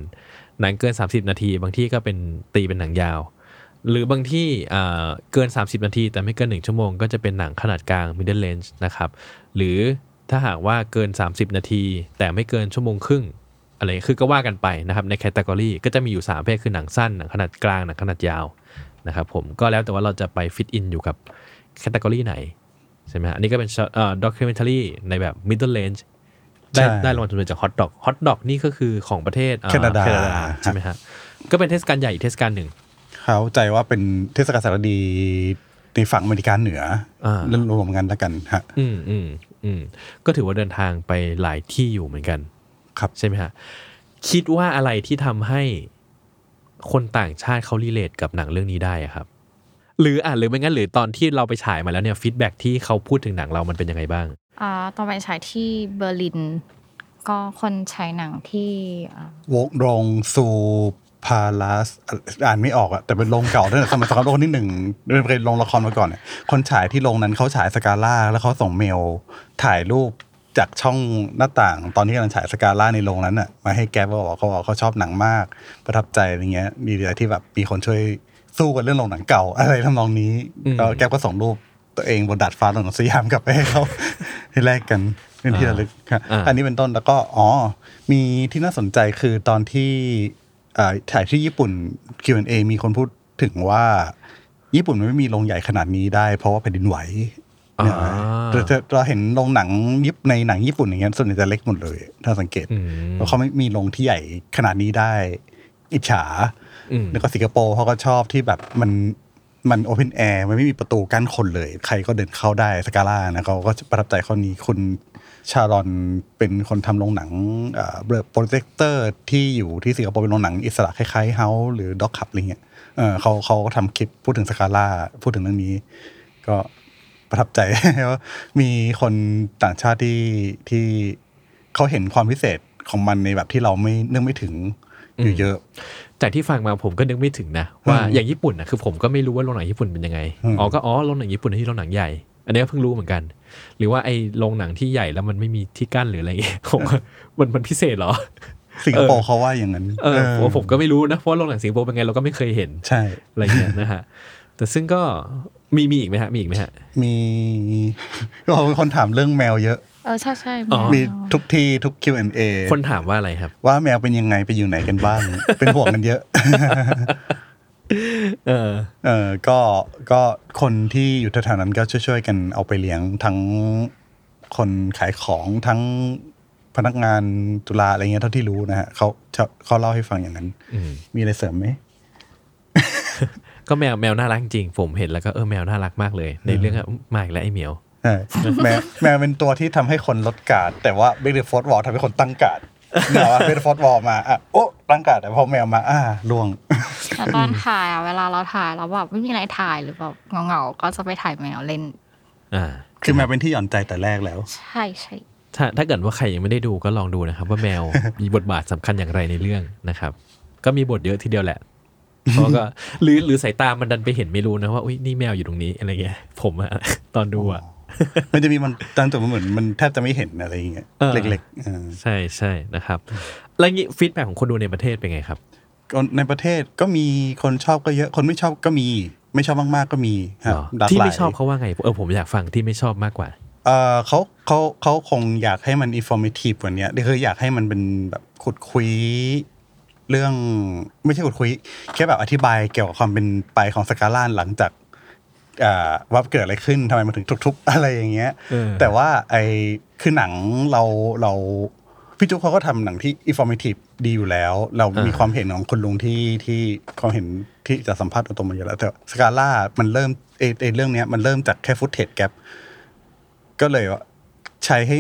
B: หนังเกิน 30 นาที บางที่ก็เป็นตีเป็นหนังยาว หรือบางที่อ่าเกิน 30 นาที แต่ไม่เกิน 1 ชั่วโมง ก็จะเป็นหนังขนาดกลาง middle range นะครับ หรือถ้าหากว่าเกิน 30 นาที แต่ไม่เกินชั่วโมงครึ่งอะไรคือก็ว่ากันไปนะครับ ใน category ก็จะมีอยู่ 3 ประเภทคือหนังสั้น หนังขนาดกลาง หนังขนาดยาวนะครับผมก็แล้วแต่ว่าเราจะไป fit in อยู่กับ category ไหน ใช่ไหมฮะอันนี้ก็เป็นเอ่อ documentary ในแบบ middle range ได้
D: ใช่
B: ได้รางวัลสมเด็จจาก Hot Docs Hot Docs นี่ก็คือของประเทศอ่อ
D: แคนาดา
B: ใช่ไหมฮะก็เป็นเทศกาลใหญ่อีกเทศกาลหนึ่ง
D: เขาใจว่าเป็นเทศกาลสารดีในฝั่งอเมริกาเหนืออาเรื่องรวมกันแล้วกันฮะ
B: อืมอืมอืมก็ถือว่าเดินทางไปหลายที่อยู่เหมือนกัน
D: ครับ
B: ใช่ไหมฮะคิดว่าอะไรที่ทำให้คนต่างชาติเขารีเลทกับหนังเรื่องนี้ได้อะครับ หรืออะหรือไม่งั้นหรือตอนที่เราไปฉายมาแล้วเนี่ยฟีดแบ็ที่เขาพูดถึงหนังเรามันเป็นยังไงบ้าง
C: อ่าตอนไปฉายที่เบอร์ลิน ก็คนฉายหนังที่อ่า
D: วงโรงซู พาลาสอ่านไม่ออกอะแต่เป็นโรงเก่าตั้งแต่สมัยสงครามโลกที่หนึ่งเป็นโรงละครมาก่อนเนี่ยคนฉายที่โรงนั้นเขาฉายสกาล่าแล้วเขาส่งเมลถ่ายรูปจากช่องหน้าต่าง ตอนที่กำลังฉายสกาล่าในโรงนั้นอะมาให้แก๊ปว่าบอกเขาบอกเขาชอบหนังมาก ประทับใจอะไรเงี้ยดีใจที่แบบมีคนช่วยสู้กันเรื่องโรงหนังเก่า อะไรทำนองนี้
B: อืม
D: แล้วแก๊ปก็ส่งรูปตัวเองบนดาดฟ้าโรงหนังสยามกลับไปให้เขาให้แลกกันเป็นที่ระลึกครับ
B: อ่า
D: อันนี้เป็นต้นแล้วก็อ๋อ มีที่น่าสนใจคือตอนที่อ่า ถ่ายที่ญี่ปุ่น Q&A มีคนพูดถึงว่า ญี่ปุ่นมันไม่มีโรงใหญ่ขนาดนี้ได้ เพราะว่าแผ่นดินไหว
B: อ่า
D: เนี่ยเราจะเราเห็นโรงหนังยิปในหนังญี่ปุ่นอย่างเงี้ยส่วนใหญ่จะเล็กหมดเลย ถ้าสังเกต
B: อืม
D: แล้วเขาไม่มีโรงที่ใหญ่ขนาดนี้ได้ อิจฉา
B: อืม
D: แล้วก็สิงคโปร์เขาก็ชอบที่แบบมันมัน open air มันไม่มีประตูกั้นคนเลย ใครก็เดินเข้าได้สกาลานะเขาก็ประทับใจข้อนี้คุณ ชารอนเป็นคนทำโรงหนัง The Projector ที่อยู่ที่สิงคโปร์เป็นโรงหนังอิสระคล้ายๆ House หรือ Doc Club อะไรเงี้ยเออเขาเขาก็ทำคลิปพูดถึงสกาลาพูดถึงเรื่องนี้ ก็ประทับใจว่ามีคนต่างชาติที่ที่เขาเห็นความพิเศษของมันในแบบที่เราไม่นึกไม่ถึงอยู่เยอะ
B: จากที่ฟังมาผมก็นึกไม่ถึงนะ ว่า
D: อืม
B: อย่างญี่ปุ่นนะคือผมก็ไม่รู้ว่าโรงหนังญี่ปุ่นเป็นยังไง
D: อืม
B: อ๋อก็อ๋อโรงหนังญี่ปุ่นที่โรงหนังใหญ่ อันนี้ก็เพิ่งรู้เหมือนกัน หรือว่าไอ้โรงหนังที่ใหญ่แล้วมันไม่มีที่กั้นหรืออะไรอย่างเงี้ยผมว่ามันมันพิเศษเหรอ
D: สิงคโปร์เขาว่าอย่างนั้น
B: เออผมผมก็ไม่รู้นะเพราะว่าโรงหนังสิงคโปร์เป็นไงเราก็ไม่เคยเห็น
D: ใช่
B: อะไรเงี้ยนะฮะแต่ซึ่งก็มีมีอีกไหมฮะมีอีกไหมฮะ
D: มีก็มีคนถามเรื่องแมวเยอะ
C: เออใช่ใช่
B: อ๋อ
C: แว
D: มีทุกที่ทุก Q&A
B: คนถามว่าอะไรครับ
D: ว่าแมวเป็นยังไงไปอยู่ไหนกันบ้าง เป็นห่วงกันเยอะ
B: เออ
D: เออก็ก็คนที่อยู่แถวๆนั้นก็ช่วยๆกันเอาไปเลี้ยงทั้งคนขายของทั้งพนักงานตุลาอะไรเงี้ยเท่าที่รู้นะฮะเขาเขาเขาเล่าให้ฟังอย่างนั้น
B: อืม
D: มีอะไรเสริมไหม
B: ก็แมวแมวน่ารักจริงผมเห็นแล้วก็เออแมวน่ารักมากเลย ในเรื่องอะมาอีกแล้วไอ้เหมียว
D: ใช่แมวแมวเป็นตัวที่ทำให้คนลดการ์ดแต่ว่า break the fourth wall ทำให้คนตั้งการ์ด เนี่ยว่า break the fourth wall มาอะโอ้ตั้งการ์ดแต่พอแมวมาอ่าร่วง
C: แต่ตอนถ่ายอะเวลาเราถ่ายแล้วแบบไม่มีอะไรถ่ายหรือแบบเหงาๆก็จะไปถ่ายแมวเล่น
B: อ่า
D: คือแมวเป็นที่หย่อนใจแต่แรกแล้ว
C: ใช่ใช่
B: ถ้าถ้าเกิดว่าใครยังไม่ได้ดูก็ลองดูนะครับ ว่าแมวมีบทบาทสำคัญอย่างไรในเรื่องนะครับ ก็มีบทเยอะทีเดียวแหละเพราะก็หรือหรือสายตามันดันไปเห็นไม่รู้นะว่าอุ้ยนี่แมวอยู่ตรงนี้อะไรเงี้ยผมอะตอนดูอะ
D: มันจะมีมันตั้งแต่มันเหมือนมันแทบจะไม่เห็นอะไรอย่างเงี้ย
B: เออ
D: เล็กๆเออ
B: ใช่ใช่นะครับ แล้วงี้ฟีดแบ็ของคนดูในประเทศเป็นไงครับ
D: ก็ในประเทศก็มีคนชอบก็เยอะ คนไม่ชอบก็มี ไม่ชอบมากๆก็มีครับ
B: เหรอ
D: หลาก
B: ที่
D: หลาย
B: ไม่ชอบเขาว่าไงเออผมอยากฟังที่ไม่ชอบมากกว่า
D: เออเขาเขาเขาคงอยากให้มัน informative กว่านี้คืออยากให้มันเป็นแบบขุดคุยเรื่องไม่ใช่ขุดคุยแค่แบบอธิบายเกี่ยวกับความเป็นไปของสกาล่าหลังจากอ่า ว่าเกิดอะไรขึ้นทำไมมันถึงทุบๆอะไรอย่างเงี้ย
B: เออ
D: แต่ว่าไอคือหนังเราเราพี่จุ๊กเขาก็ทำหนังที่ informative ดีอยู่แล้ว เรามีความเห็นของคุณลุงที่ที่ความเห็นที่จะสัมภาษณ์ตรงๆมาอยู่แล้ว แต่สกาล่ามันเริ่มเอเอเรื่องเนี้ยมันเริ่มจากแค่ฟุตเทจแกปก็เลยว่าใช้ให้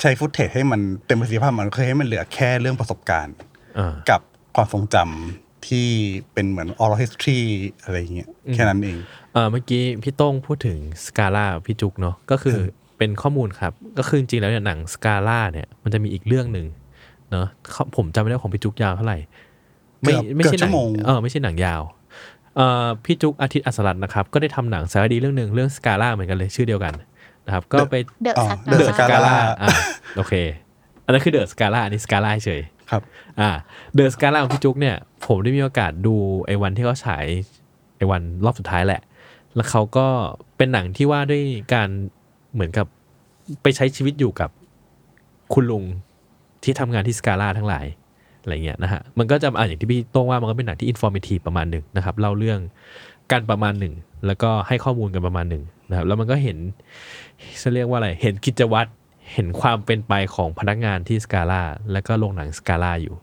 D: ใช้ฟุตเทจให้มันเต็มประสิทธิภาพมันคือให้มันเหลือแค่เรื่องประสบการณ์
B: อ่า
D: กับความทรงจำ ที่เป็นเหมือน oral history อะไรอย่างเงี้ยแค่นั้นเอง
B: เออเมื่อกี้พี่โต้งพูดถึงสกาล่าพี่จุกเนาะก็คือเป็นข้อมูลครับ ก็คือจริงๆแล้วเนี่ยหนังสกาล่าเนี่ยมันจะมีอีกเรื่องหนึ่งเนาะเขาผมจำไม่ได้ของพี่จุกยาวเท่าไหร่ไม่
D: เกือบ
B: ไม่ใช่
D: เกือบชั่
B: หนั
D: วโมง
B: เออไม่ใช่หนังยาวเอ่อพี่จุกอาทิตย์อัสรัตน์นะครับ ก็ได้ทำหนังสารคดีเรื่องหนึ่งเรื่องสกาล่าเหมือนกันเลยชื่อเดียวกันนะครับ ก็ไป
C: เดอะ
D: อ๋อ
C: สัก
D: The Scala
B: อ่าโอเค อันนั้นคือเดอะสกาล่าอันนี้สกาล่าเฉย
D: ครับ
B: อ่าเดอะสกาล่าของพี่จุ๊กเนี่ย ผมได้มีโอกาสดูไอ้วันที่เขาฉายไอ้วันรอบสุดท้ายแหละ แล้วเขาก็เป็นหนังที่ว่าด้วยการเหมือนกับไปใช้ชีวิตอยู่กับคุณลุงที่ทำงานที่สกาล่าทั้งหลายอะไรเงี้ยนะฮะมันก็จะอ่าอย่างที่พี่โต้งว่ามันก็เป็นหนังที่อินฟอร์มทีประมาณหนึ่งนะครับเล่าเรื่องกันประมาณหนึ่งแล้วก็ให้ข้อมูลกันประมาณหนึ่งนะครับแล้วมันก็เห็นจะเรียกว่าอะไรเห็นกิจวัตร เห็นความเป็นไปของพนักงานที่สกาลาแล้วก็โรงหนังสกาลาอยู่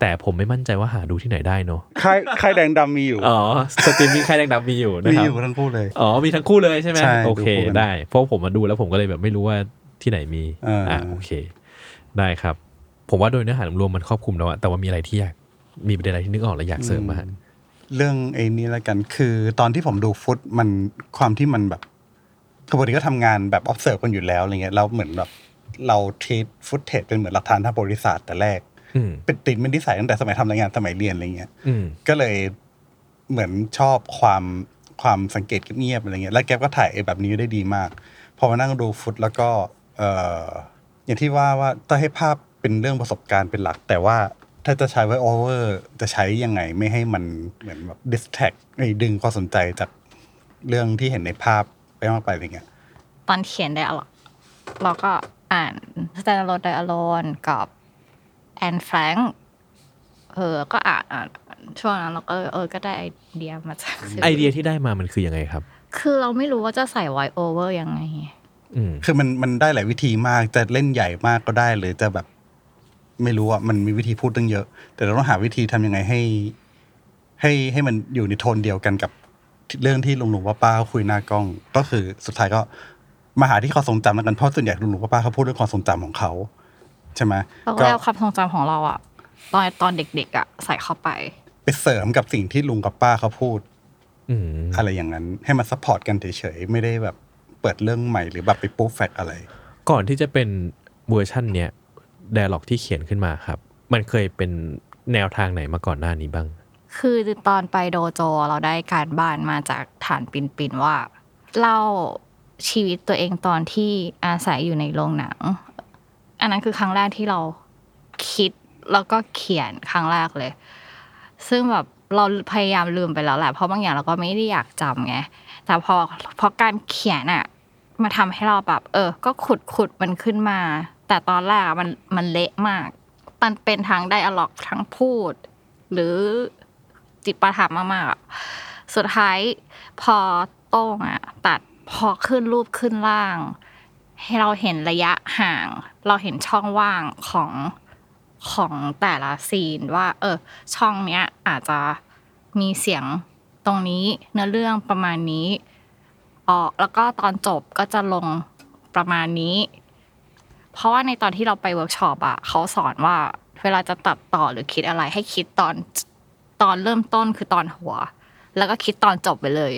B: แต่ผมไม่มั่นใจว่าหาดูที่ไหนได้เนาะ
D: ค่ายค่ายแดงดำมีอยู่
B: อ๋อสตรีมมิ่งค่ายแดงดำมีอยู่นะ
D: มี
B: ครั
D: อบยู่ทั้งคู่เลย
B: อ๋อมีทั้งคู่เลยใช่ไหม
D: ใช่
B: โอเค
D: ดูคู่กัน
B: ได้ เพราะผมมาดูแล้วผมก็เลยแบบไม่รู้ว่าที่ไหนมี
D: อ่า
B: อ่าโอเค ได้ครับ ผมว่าโดยเนื้อหารวมๆมันครอบคลุมแล้วอะแต่ว่ามีอะไรที่อยากมีประเด็นอะไรที่นึกออกแล้วอยากเสริมมาฮะ
D: เรื่องไอ้นี้แล้วกันคือตอนที่ผมดูฟุตมันความที่มันแบบคือปกติก็ทำงานแบบ observe กันอยู่แล้วอะไรเงี้ยเราเหมือนแบบ เราทีฟุตเทจเป็นเหมือนหลักฐานทางบริษัทแต่แรก
B: อืม
D: เป็นติดเป็นนิสัยตั้งแต่สมัยทำรายงานสมัยเรียนอะไรเงี้ย
B: อืม
D: ก็เลยเหมือนชอบความความสังเกตเงียบๆอะไรเงี้ยแล้วแก๊ปก็ถ่ายแบบนี้ได้ดีมาก พอมานั่งดูฟุตแล้วก็เอออย่างที่ว่าว่าต้องให้ภาพเป็นเรื่องประสบการณ์เป็นหลัก แต่ว่าถ้าจะใช้ไว้โอเวอร์จะใช้ยังไงไม่ให้มันเหมือนแบบดิสแท็กดึงความสนใจจากเรื่องที่เห็นในภาพไปมากไปอะไรเงี้ย
C: ตอนเขียนไดอะล็อกเราก็อ่านสแตนด์โลนไดอะโลนกับแอนแฟรงเออ ก็อ่านอ่านช่วงนั้นเราก็เออก็ได้ไอเดียมาจากซีรีส์
B: ไอเดียที่ได้มามันคือยังไงครับ
C: คือเราไม่รู้ว่าจะใส่ไวโอเวอร์ยังไง
B: อืม
D: คือมันมันได้หลายวิธีมากจะเล่นใหญ่มากก็ได้หรือจะแบบ ไม่รู้อะมันมีวิธีพูดตั้งเยอะ แต่เราต้องหาวิธีทำยังไงให้ ให้ให้มันอยู่ในโทนเดียวกันกับเรื่องที่ลุงหลวงป้าป้าเขาคุยหน้ากล้อง ก็คือสุดท้ายก็ มาหาที่ความทรงจำแล้วกันเพราะส่วนใหญ่ลุงหลวงป้าป้าเขาพูดเรื่องความทรงจำของเขาใช่ไหม
C: เราก็เอาความทรงจำของเราอะตอนตอนเด็กๆอะใส่เข้าไป
D: ไปเสริมกับสิ่งที่ลุงกับป้าเขาพูด
B: อืม
D: อะไรอย่างนั้น ให้มันซัพพอร์ตกันเฉยๆไม่ได้แบบเปิดเรื่องใหม่หรือแบบไปปุ๊บแฟกอะไร
B: ก่อนที่จะเป็นเวอร์ชันเนี้ยไดอะล็อกที่เขียนขึ้นมาครับ มันเคยเป็นแนวทางไหนมาก่อนหน้านี้บ้าง
C: คือตอนไปโดโจเราได้การบ้านมาจากฐานปินปินๆว่า เล่า ชีวิตตัวเองตอนที่อาศัยอยู่ในโรงหนัง อันนั้นคือครั้งแรกที่เราคิดแล้วก็เขียนครั้งแรกเลย ซึ่งแบบเราพยายามลืมไปแล้วแหละเพราะบางอย่างเราก็ไม่ได้อยากจำไงแต่พอพอการเขียนอะมาทำให้เราแบบ เออ ก็ขุดขุดมันขึ้นมา แต่ตอนแรกมันมันเละมาก มันเป็นทั้งไดอะล็อกทั้งพูด หรือจิตประถามมากๆสุดท้ายพอโต้งอะตัด พอขึ้นรูปขึ้นล่าง ให้เราเห็นระยะห่าง เราเห็นช่องว่างของของแต่ละซีนว่า เออ ช่องเนี้ยอาจจะมีเสียงตรงนี้เนื้อเรื่องประมาณนี้ออกแล้วก็ตอนจบก็จะลงประมาณนี้ เพราะว่าในตอนที่เราไปเวิร์กช็อปอะเขาสอนว่า เวลาจะตัดต่อหรือคิดอะไรให้คิดตอนตอนเริ่มต้นคือตอนหัว แล้วก็คิดตอนจบไปเลย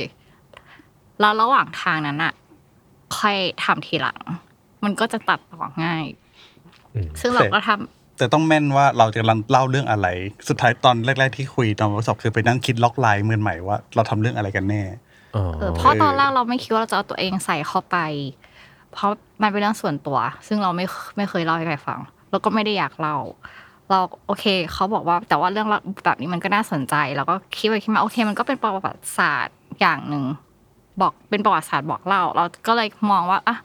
C: แล้วระหว่างทางนั้นอะค่อยทำทีหลัง มันก็จะตัดต่อง่าย
B: อืม
C: ซึ่งเราก็ทำ
D: แต่ต้องแม่นว่าเราจะเล่าเรื่องอะไร สุดท้ายตอนแรก ๆ ที่คุยตอนเวิร์กช็อปคือไปนั่งคิด logline กันใหม่ว่า เราทำเรื่องอะไรกันแน่
B: อ๋อ
C: เออเพราะตอนแรกเราไม่คิดว่าเราจะเอาตัวเองใส่เข้าไป เพราะมันเป็นเรื่องส่วนตัว ซึ่งเราไม่ไม่เคยเล่าให้ใครฟัง แล้วก็ไม่ได้อยากเล่า เราโอเค เขาบอกว่าแต่ว่าเรื่องแบบนี้มันก็น่าสนใจ แล้วก็คิดไปคิดมาโอเค มันก็เป็นประวัติศาสตร์อย่างหนึ่ง บอกเป็นประวัติศาสตร์บอกเล่า เราก็เลยมองว่าอะ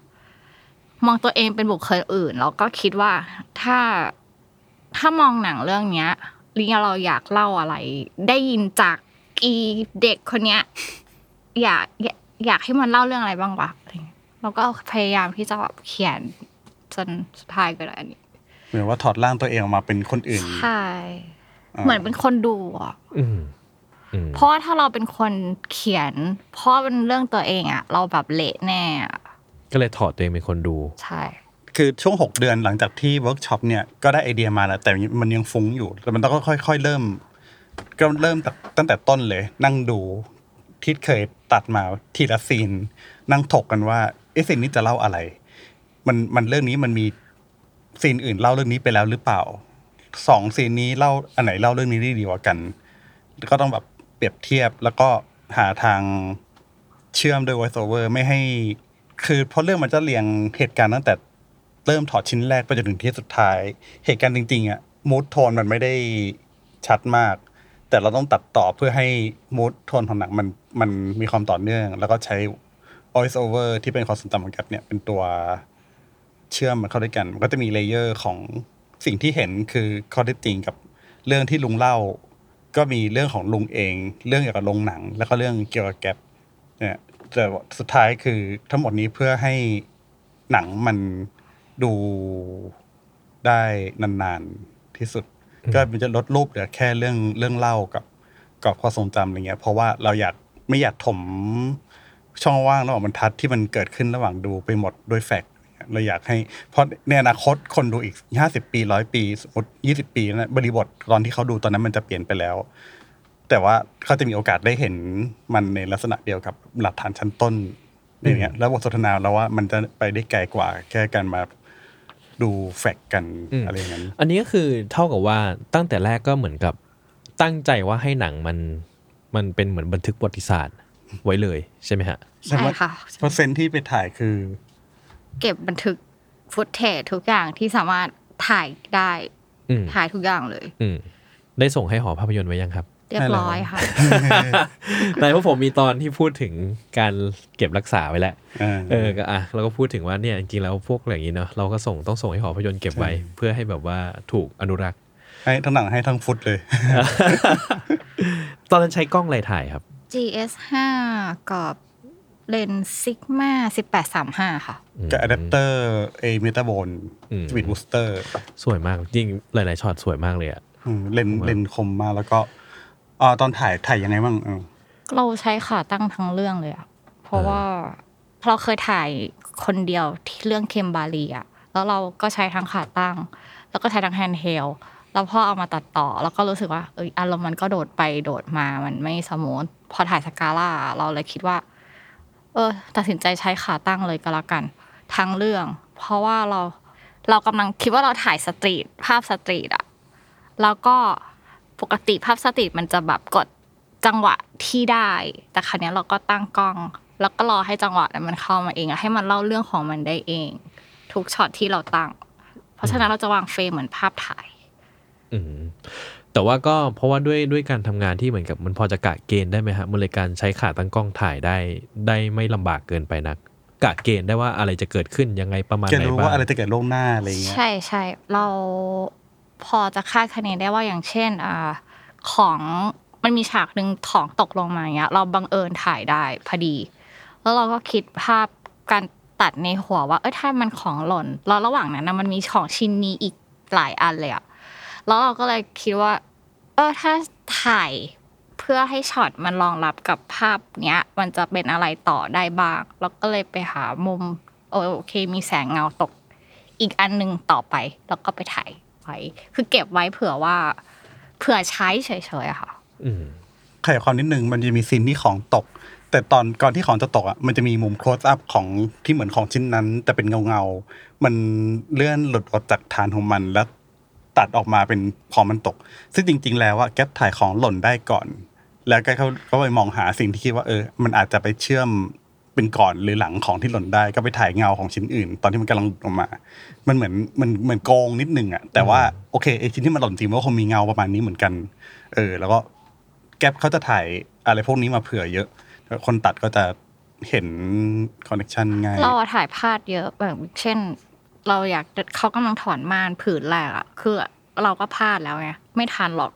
C: มองตัวเองเป็นบุคคลอื่น แล้วก็คิดว่าถ้าถ้ามองหนังเรื่องเนี้ยลิงเราอยากเล่าอะไร ได้ยินจากอีเด็กคนเนี้ย อยากอยากอยากให้มันเล่าเรื่องอะไรบ้างวะอะไรเงี้ยเราก็พยายามที่จะแบบเขียนจนสุดท้ายก็ได้อันนี้
D: เหมือนว่าถอดร่างตัวเองออกมาเป็นคนอื่น
C: ใช่เหมือนเป็นคนดูอะ
B: อืมอืม
C: เพราะว่าถ้าเราเป็นคนเขียน เพราะเป็นเรื่องตัวเองอะเราแบบเละแน่อะ
B: ก็เลยถอดตัวเองเป็นคนดู
C: ใช่
D: คือช่วง 6 เดือนหลังจากที่เวิร์กช็อปเนี่ยก็ได้ไอเดียมาแล้ว แต่มันยังฟุ้งอยู่แต่มันต้องค่อยๆเริ่ม ก็เริ่มจากตั้งแต่ต้นเลย นั่งดูที่เคยตัดมาทีละ scene นั่งถกกันว่าเอะ scene นี้จะเล่าอะไร มันมันเรื่องนี้มันมีซีนอื่นเล่าเรื่องนี้ไปแล้วหรือเปล่าสองซีนนี้เล่าอันไหนเล่าเรื่องนี้ได้ดีกว่ากัน ก็ต้องแบบเปรียบเทียบ แล้วก็หาทางเชื่อมโดย voice over ไม่ให้ คือเพราะเรื่องมันจะเรียงเหตุการณ์ตั้งแต่เริ่มถอดชิ้นแรกไปจนถึงที่สุดท้าย เหตุการณ์จริงๆอะมูดโทนมันไม่ได้ชัดมาก แต่เราต้องตัดต่อเพื่อให้มูดโทนของหนังมันมันมีความต่อเนื่อง แล้วก็ใช้ voice over ที่เป็นความทรงจำของกัดเนี่ยเป็นตัวเชื่อมมันเข้าด้วยกัน มันก็จะมีเลเยอร์ของสิ่งที่เห็นคือข้อเท็จจริงกับเรื่องที่ลุงเล่า ก็มีเรื่องของลุงเอง เรื่องเกี่ยวกับโรงหนัง แล้วก็เรื่องเกี่ยวกับแก๊ปเนี่ยแต่สุดท้ายคือทั้งหมดนี้เพื่อให้หนังมันดูได้นานๆที่สุด ก็มันจะลดรูปเหลือแค่เรื่องเรื่องเล่ากับกับความทรงจำอะไรเงี้ย เพราะว่าเราอยากไม่อยากถมช่องว่างระหว่างบรรทัดที่มันเกิดขึ้นระหว่างดูไปหมดด้วยแฟกต์ เราอยากให้ เพราะในอนาคตคนดูอีกห้าสิบปีร้อยปีสมมติยี่สิบปีนะบริบทตอนที่เขาดูตอนนั้นมันจะเปลี่ยนไปแล้ว แต่ว่าเขาจะมีโอกาสได้เห็นมันในลักษณะเดียวกับหลักฐานชั้นต้นอย่างเงี้ยแล้วบทสนทนาเราว่ามันจะไปได้ไกลกว่า แค่การมาดูแฟกต์กัน
B: อืม
D: อะไรอย่างนั้น
B: อันนี้ก็คือเท่ากับว่าตั้งแต่แรกก็เหมือนกับตั้งใจว่าให้หนังมันมันเป็นเหมือนบันทึกประวัติศาสตร์ไว้เลยใช่ไหมฮะ
C: ใช่ค่ะ
D: เปอร์เซ็นต์ที่ไปถ่ายคือ
C: เก็บบันทึกฟุตเทจทุกอย่างที่สามารถถ่ายได้
B: อืม
C: ถ่ายทุกอย่างเลย
B: อืมได้ส่งให้หอภาพยนตร์ไว้ยังครับ
C: เรียบร้อยค่ะ
B: ในเพราะผมมีตอนที่พูดถึงการเก็บรักษาไว้แล้ว
D: อ่า
B: เออก็อะเราก็พูดถึงว่าเนี่ยจริงๆแล้วพวกอย่างนี้เนาะเราก็ส่งต้องส่งให้หอภาพยนตร์เก็บไว้ เพื่อให้แบบว่าถูกอนุรักษ์
D: ให้ทั้งหนังให้ทั้งฟุตเลย
B: ตอนนั้นใช้กล้องอะไรถ่ายครับ
C: GH5 กับ เลนส์ Sigma 1835ค่ะ
D: กับอะแดปเตอร์เอ Metabones
B: อืม
D: Speed Booster ส
B: วยมากจริงหลายๆช็อตสวยมากเลยอะ
D: เลนส์เลนส์คมมากแล้วก็อ่าตอนถ่ายถ่ายยังไงบ้างเออ
C: เราใช้ขาตั้งทั้งเรื่องเลยอะเพราะว่าเราเคยถ่ายคนเดียวที่เรื่องเขมบาลีอะแล้วเราก็ใช้ทั้งขาตั้ง แล้วก็ใช้ทั้ง handheld แล้วพอเอามาตัดต่อ แล้วก็รู้สึกว่าเอยอารมณ์มันก็โดดไปโดดมามันไม่ smooth พอถ่ายสกาล่าเราเลยคิดว่า เออ ตัดสินใจใช้ขาตั้งเลยก็แล้วกันทั้งเรื่อง เพราะว่าเราเรากำลังคิดว่าเราถ่าย street ภาพ street อะแล้วก็ปกติภาพ street มันจะแบบกะจังหวะที่ได้ แต่ครั้นี้เราก็ตั้งกล้อง แล้วก็รอให้จังหวะนั้นมันเข้ามาเองอะให้มันเล่าเรื่องของมันได้เอง ทุกช็อตที่เราตั้ง เพราะฉะนั้นเราจะวางเฟรมเหมือนภาพถ่าย
B: อื แต่ว่าก็เพราะว่าด้วยด้วยการทำงานที่เหมือนกับมันพอจะกะเกณฑ์ได้ไหมฮะมันเลยการใช้ขาตั้งกล้องถ่ายได้ได้ไม่ลำบากเกินไปนัก กะเกณฑ์ได้ว่าอะไรจะเกิดขึ้นยังไงประมาณ
D: แก
B: ไหน
D: รู้
B: บ้า
D: ว่างอะไรจะเกิดล่วงหน้าอะไรเงี้ย
C: ใช่ใช่เราพอจะคาดคะเนได้ว่าอย่างเช่นอ่าของมันมีฉากหนึ่งของตกลงมาอย่างเงี้ย เราบังเอิญถ่ายได้พอดี แล้วเราก็คิดภาพการตัดในหัวว่า เอ้ยถ้ามันของหล่นแล้วระหว่างนั้นนะมันมีของชิ้นนี้อีกหลายอันเลยอะ แล้วเราก็เลยคิดว่า เออถ้าถ่ายเพื่อให้ช็อตมันรองรับกับภาพเนี้ย มันจะเป็นอะไรต่อได้บ้าง แล้วก็เลยไปหามุมโอเค มีแสงเงาตก อีกอันหนึ่งต่อไป แล้วก็ไปถ่ายไว้คือเก็บไว้เผื่อว่า เผื่อใช้เฉยๆค่ะ
D: ขยายความนิดนึงมันจะมีซีนที่ของตก แต่ตอนก่อนที่ของจะตกอะมันจะมีมุม close up ของที่เหมือนของชิ้นนั้น แต่เป็นเงาเงาๆมันเลื่อนหลุดออกจากฐานของมันแล้ว ตัดออกมาเป็นพอมันตก ซึ่งจริง ๆ แล้วว่าแก๊ปถ่ายของหล่นได้ก่อน แล้วก็เขาก็ไปมองหาสิ่งที่คิดว่าเออ มันอาจจะไปเชื่อมเป็นก่อนหรือหลังของที่หล่นได้ ก็ไปถ่ายเงาของชิ้นอื่น ตอนที่มันกำลังหลุดออกมา มันเหมือนมันเหมือนโกงนิดนึงอะแต่ว่าโอเคไอชิ้นที่มันหล่นจริงมันก็คงมีเงาประมาณนี้เหมือนกัน เออ แล้วก็แก๊ปเขาจะถ่ายอะไรพวกนี้มาเผื่อเยอะ คนตัดก็จะเห็นคอนเนคชันง่าย
C: เราอถ่ายพลาดเยอะแบบเช่น เราอยากเขากำลังถอนม่านผืนแรกอะคือเราก็พลาดแล้วไงไม่ทันหรอก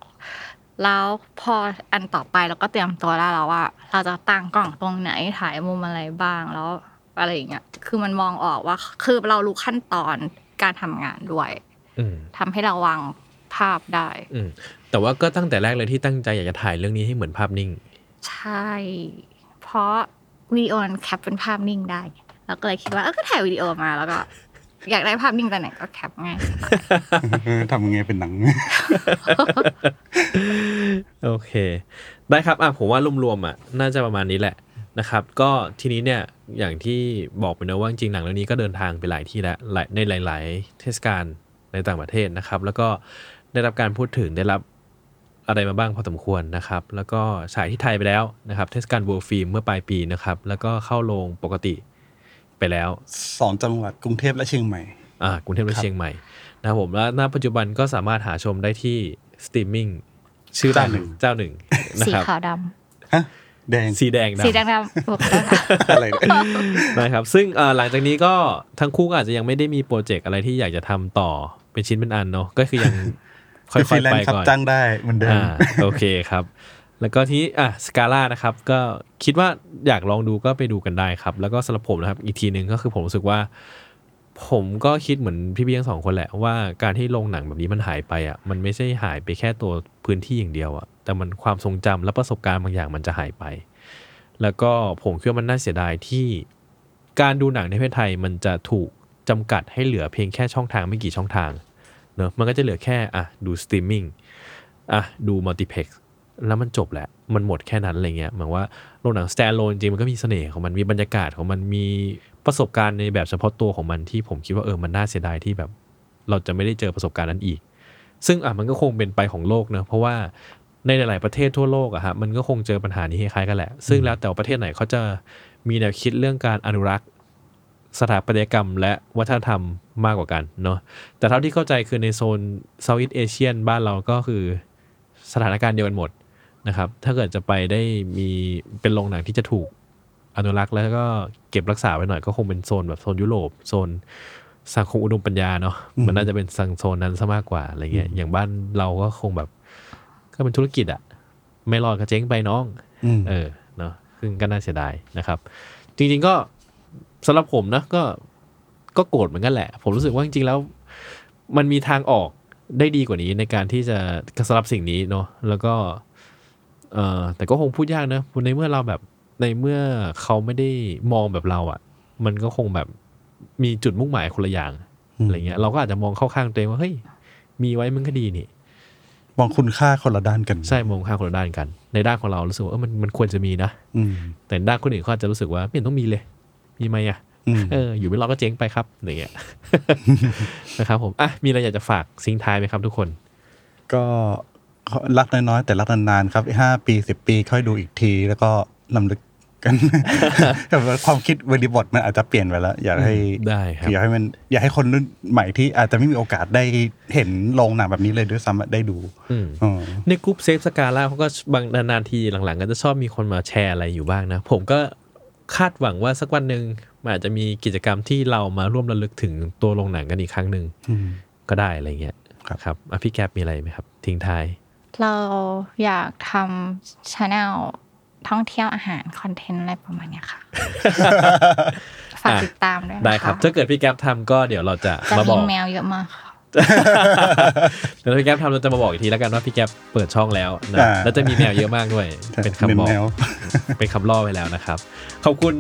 C: แล้วพออันต่อไปเราก็เตรียมตัวได้แล้วว่า เราจะตั้งกล้องตรงไหนถ่ายมุมอะไรบ้างแล้วอะไรอย่างเงี้ยคือมันมองออกว่า คือเรารู้ขั้นตอนการทำงานด้วย
B: อืม
C: ทำให้เราวางภาพได้
B: อืมแต่ว่าก็ตั้งแต่แรกเลยที่ตั้งใจอยากจะถ่ายเรื่องนี้ให้เหมือนภาพนิ่ง
C: ใช่ เพราะวิดีโอมัน cap เป็นภาพนิ่งได้เราก็เลยคิดว่าเออก็ถ่ายวิดีโอมาแล้วก็ อยากได้ภาพนิ่งตอนไหนก็ cap ง่าย
D: ทำยังไงเป็นหนัง
B: โอเค ได้ครับอะผมว่ารวมๆอะ น่าจะประมาณนี้แหละนะครับ ก็ทีนี้เนี่ยอย่างที่บอกไปนะว่าจริงๆหนังเรื่องนี้ก็เดินทางไปหลายที่แล้วหลายในหลาย ๆ เทศกาลในต่างประเทศนะครับ แล้วก็ได้รับการพูดถึงได้รับอะไรมาบ้างพอสมควรนะครับ แล้วก็ฉายที่ไทยไปแล้วนะครับ เทศกาล World Film เมื่อปลายปีนะครับ แล้วก็เข้าโรงปกติ ไปแล้ว
D: สองจังหวัดกรุงเทพและเชียงใหม่
B: อ่ากรุงเทพและ
D: ครับ
B: เชียงใหม่นะครับผมและณปัจจุบันก็สามารถหาชมได้ที่สตรีมมิ่งชื่อดังเจ้าหนึ่งนะ
C: สี
B: ครับ
C: ขาวด
D: ฮะแดง
B: สีแดงำดำ
C: สีแดงดำถูกต้องค่ะ
D: อะไรเนี่ย
B: นะครับ ซึ่งเอ่อหลังจากนี้ก็ทั้งคู่ก็อาจจะยังไม่ได้มีโปรเจกต์อะไรที่อยากจะทำต่อเป็นชิ้นเป็นอันเนาะก็คือยังค่อย
D: ฟรี
B: ๆ
D: แลน
B: ไป
D: ซ์ครับ
B: ก่อน
D: จ้างได้เหมือนเดิม
B: อ่าโอเคครับ แล้วก็ที่อะสกาล่านะครับ ก็คิดว่าอยากลองดูก็ไปดูกันได้ครับ แล้วก็สำหรับผมนะครับ อีกทีหนึ่งก็คือผมรู้สึกว่า ผมก็คิดเหมือนพี่ๆทั้งสองคนแหละว่าการที่โรงหนังแบบนี้มันหายไปอะมันไม่ใช่หายไปแค่ตัวพื้นที่อย่างเดียวอะแต่มันความทรงจำและประสบการณ์บางอย่างมันจะหายไป แล้วก็ผมคิดว่ามันน่าเสียดายที่การดูหนังในประเทศไทยมันจะถูกจำกัดให้เหลือเพียงแค่ช่องทางไม่กี่ช่องทางเนอะมันก็จะเหลือแค่อะดูสตรีมมิ่งอะดู multiplex แล้วมันจบแหละมันหมดแค่นั้นอะไรเงี้ยหมายว่าโรงหนัง stand alone จริงมันก็มีเสน่ห์ของมันมีบรรยากาศของมันมีประสบการณ์ในแบบเฉพาะตัวของมันที่ผมคิดว่าเออมันน่าเสียดายที่แบบ เราจะไม่ได้เจอประสบการณ์นั้นอีก ซึ่งอะมันก็คงเป็นไปของโลกเนอะเพราะว่าในหลาย ๆ ประเทศทั่วโลกอะฮะมันก็คงเจอปัญหานี้คล้ายๆกันแหละ ซึ่งแล้วแต่ประเทศไหนเขาจะมีแนวคิดเรื่องการอนุรักษ์สถาปัตยกรรมและวัฒนธรรมมากกว่ากันเนาะแต่เท่าที่เข้าใจคือในโซนเซาท์อีสเอเชียนบ้านเราก็คือสถานการณ์เดียวกันหมด นะครับ ถ้าเกิดจะไปได้มีเป็นโรงหนังที่จะถูกอนุรักษ์แล้วก็เก็บรักษาไว้หน่อยก็คงเป็นโซนแบบโซนยุโรปโซนสังคมอุดมปัญญาเนาะมันน่าจะเป็นสังโซนนั้นซะมากกว่าอะไรเงี้ยอย่างบ้านเราก็คงแบบ ก็เป็นธุรกิจอะไม่รอดก็เจ๊งไปน้อง
D: อืม
B: เออเนาะซึ่งก็น่าเสียดายนะครับ จริง ๆก็สำหรับผมนะก็ก็โกรธเหมือนกันแหละ ผมรู้สึกว่าจริงๆแล้ว มันมีทางออกได้ดีกว่านี้ในการที่จะสำหรับสิ่งนี้เนาะแล้วก็ เออแต่ก็คงพูดยากนะในเมื่อเราแบบในเมื่อเขาไม่ได้มองแบบเราอะ่ะ มันก็คงแบบมีจุดมุ่งหมายคนละอย่างอะไรเงี้ย เราก็อาจจะมองเข้าข้างตัวเองว่าเฮ้ยมีไว้มันก็ดีนี่
D: มองคุณค่าคนละด้านกัน
B: ใช่มองข้างคนละด้านกัน ในด้านของเรารู้สึกว่าเออมันมันควรจะมีนะ
D: อืม
B: แต่ด้านคนอื่นเขาอาจจะรู้สึกว่าไม่เห็นต้องมีเลย มีไหมอะ
D: อืม
B: เอออยู่ไม่รอดก็เจ๊งไปครับอย่างเงี้ยนะครับผมอะมีอะไรอยากจะฝากซิงท้ายไหมครับทุกคน
D: ก็ รักน้อยๆแต่รักนานๆครับห้าปีสิบปีค่อยดูอีกที แล้วก็ลำลึกกันแต่ว่าความคิดบริบทมันอาจจะเปลี่ยนไปแล้ว อยากให้
B: ได้ครับ
D: อยากให้มันอยากให้คนรุ่นใหม่ที่อาจจะไม่มีโอกาสได้เห็นโรงหนังแบบนี้เลยด้วยซ้ำอะได้ดู
B: อืม
D: อ๋อ
B: ในกลุ่มเซฟสกาล่าเขาก็บางนานๆทีหลังๆ ก็จะชอบมีคนมาแชร์อะไรอยู่บ้างนะ ผมก็คาดหวังว่าสักวันหนึ่งมันอาจจะมีกิจกรรมที่เรามาร่วมระลึกถึงตัวโรงหนังกันอีกครั้งหนึ่ง
D: อืม
B: ก็ได้อะไรเงี้ย
D: ครับ
B: ครับอะพี่แก๊ปมีอะไรไหมครับทิ้งท้าย
C: เราอยากทำ channel ท่องเที่ยวอาหาร content อะไรประมาณเนี้ยค่ะฝากติดตามด้วยนะคะ
B: ได้ครับ ถ้าเกิดพี่แก๊ปทำก็เดี๋ยวเราจะ
C: จะ
B: มาบ
C: มี
B: อก
C: แมวเยอะมากค่ะ
B: เดี๋ยวพี่แก๊ปทำเราจะมาบอกอีกทีแล้วกันว่าพี่แก๊ปเปิดช่องแล้วนะ
D: อ่า
B: แล้วจะมีแมวเยอะมากด้วย เป็นคำบอก
D: แนว
B: เป็นคำล่อไว้แล้วนะครับ ขอบคุณ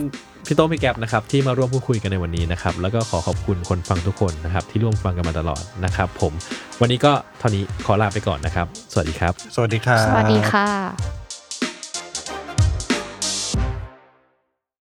B: พี่โต้งพี่แก๊ปนะครับที่มาร่วมพูดคุยกันในวันนี้นะครับแล้วก็ขอขอบคุณคนฟังทุกคนนะครับที่ร่วมฟังกันมาตลอดนะครับผมวันนี้ก็เท่านี้ขอลาไปก่อนนะครับ สวัสดีครับ
D: สวัสดีครับ
C: สวัสดีค่ะ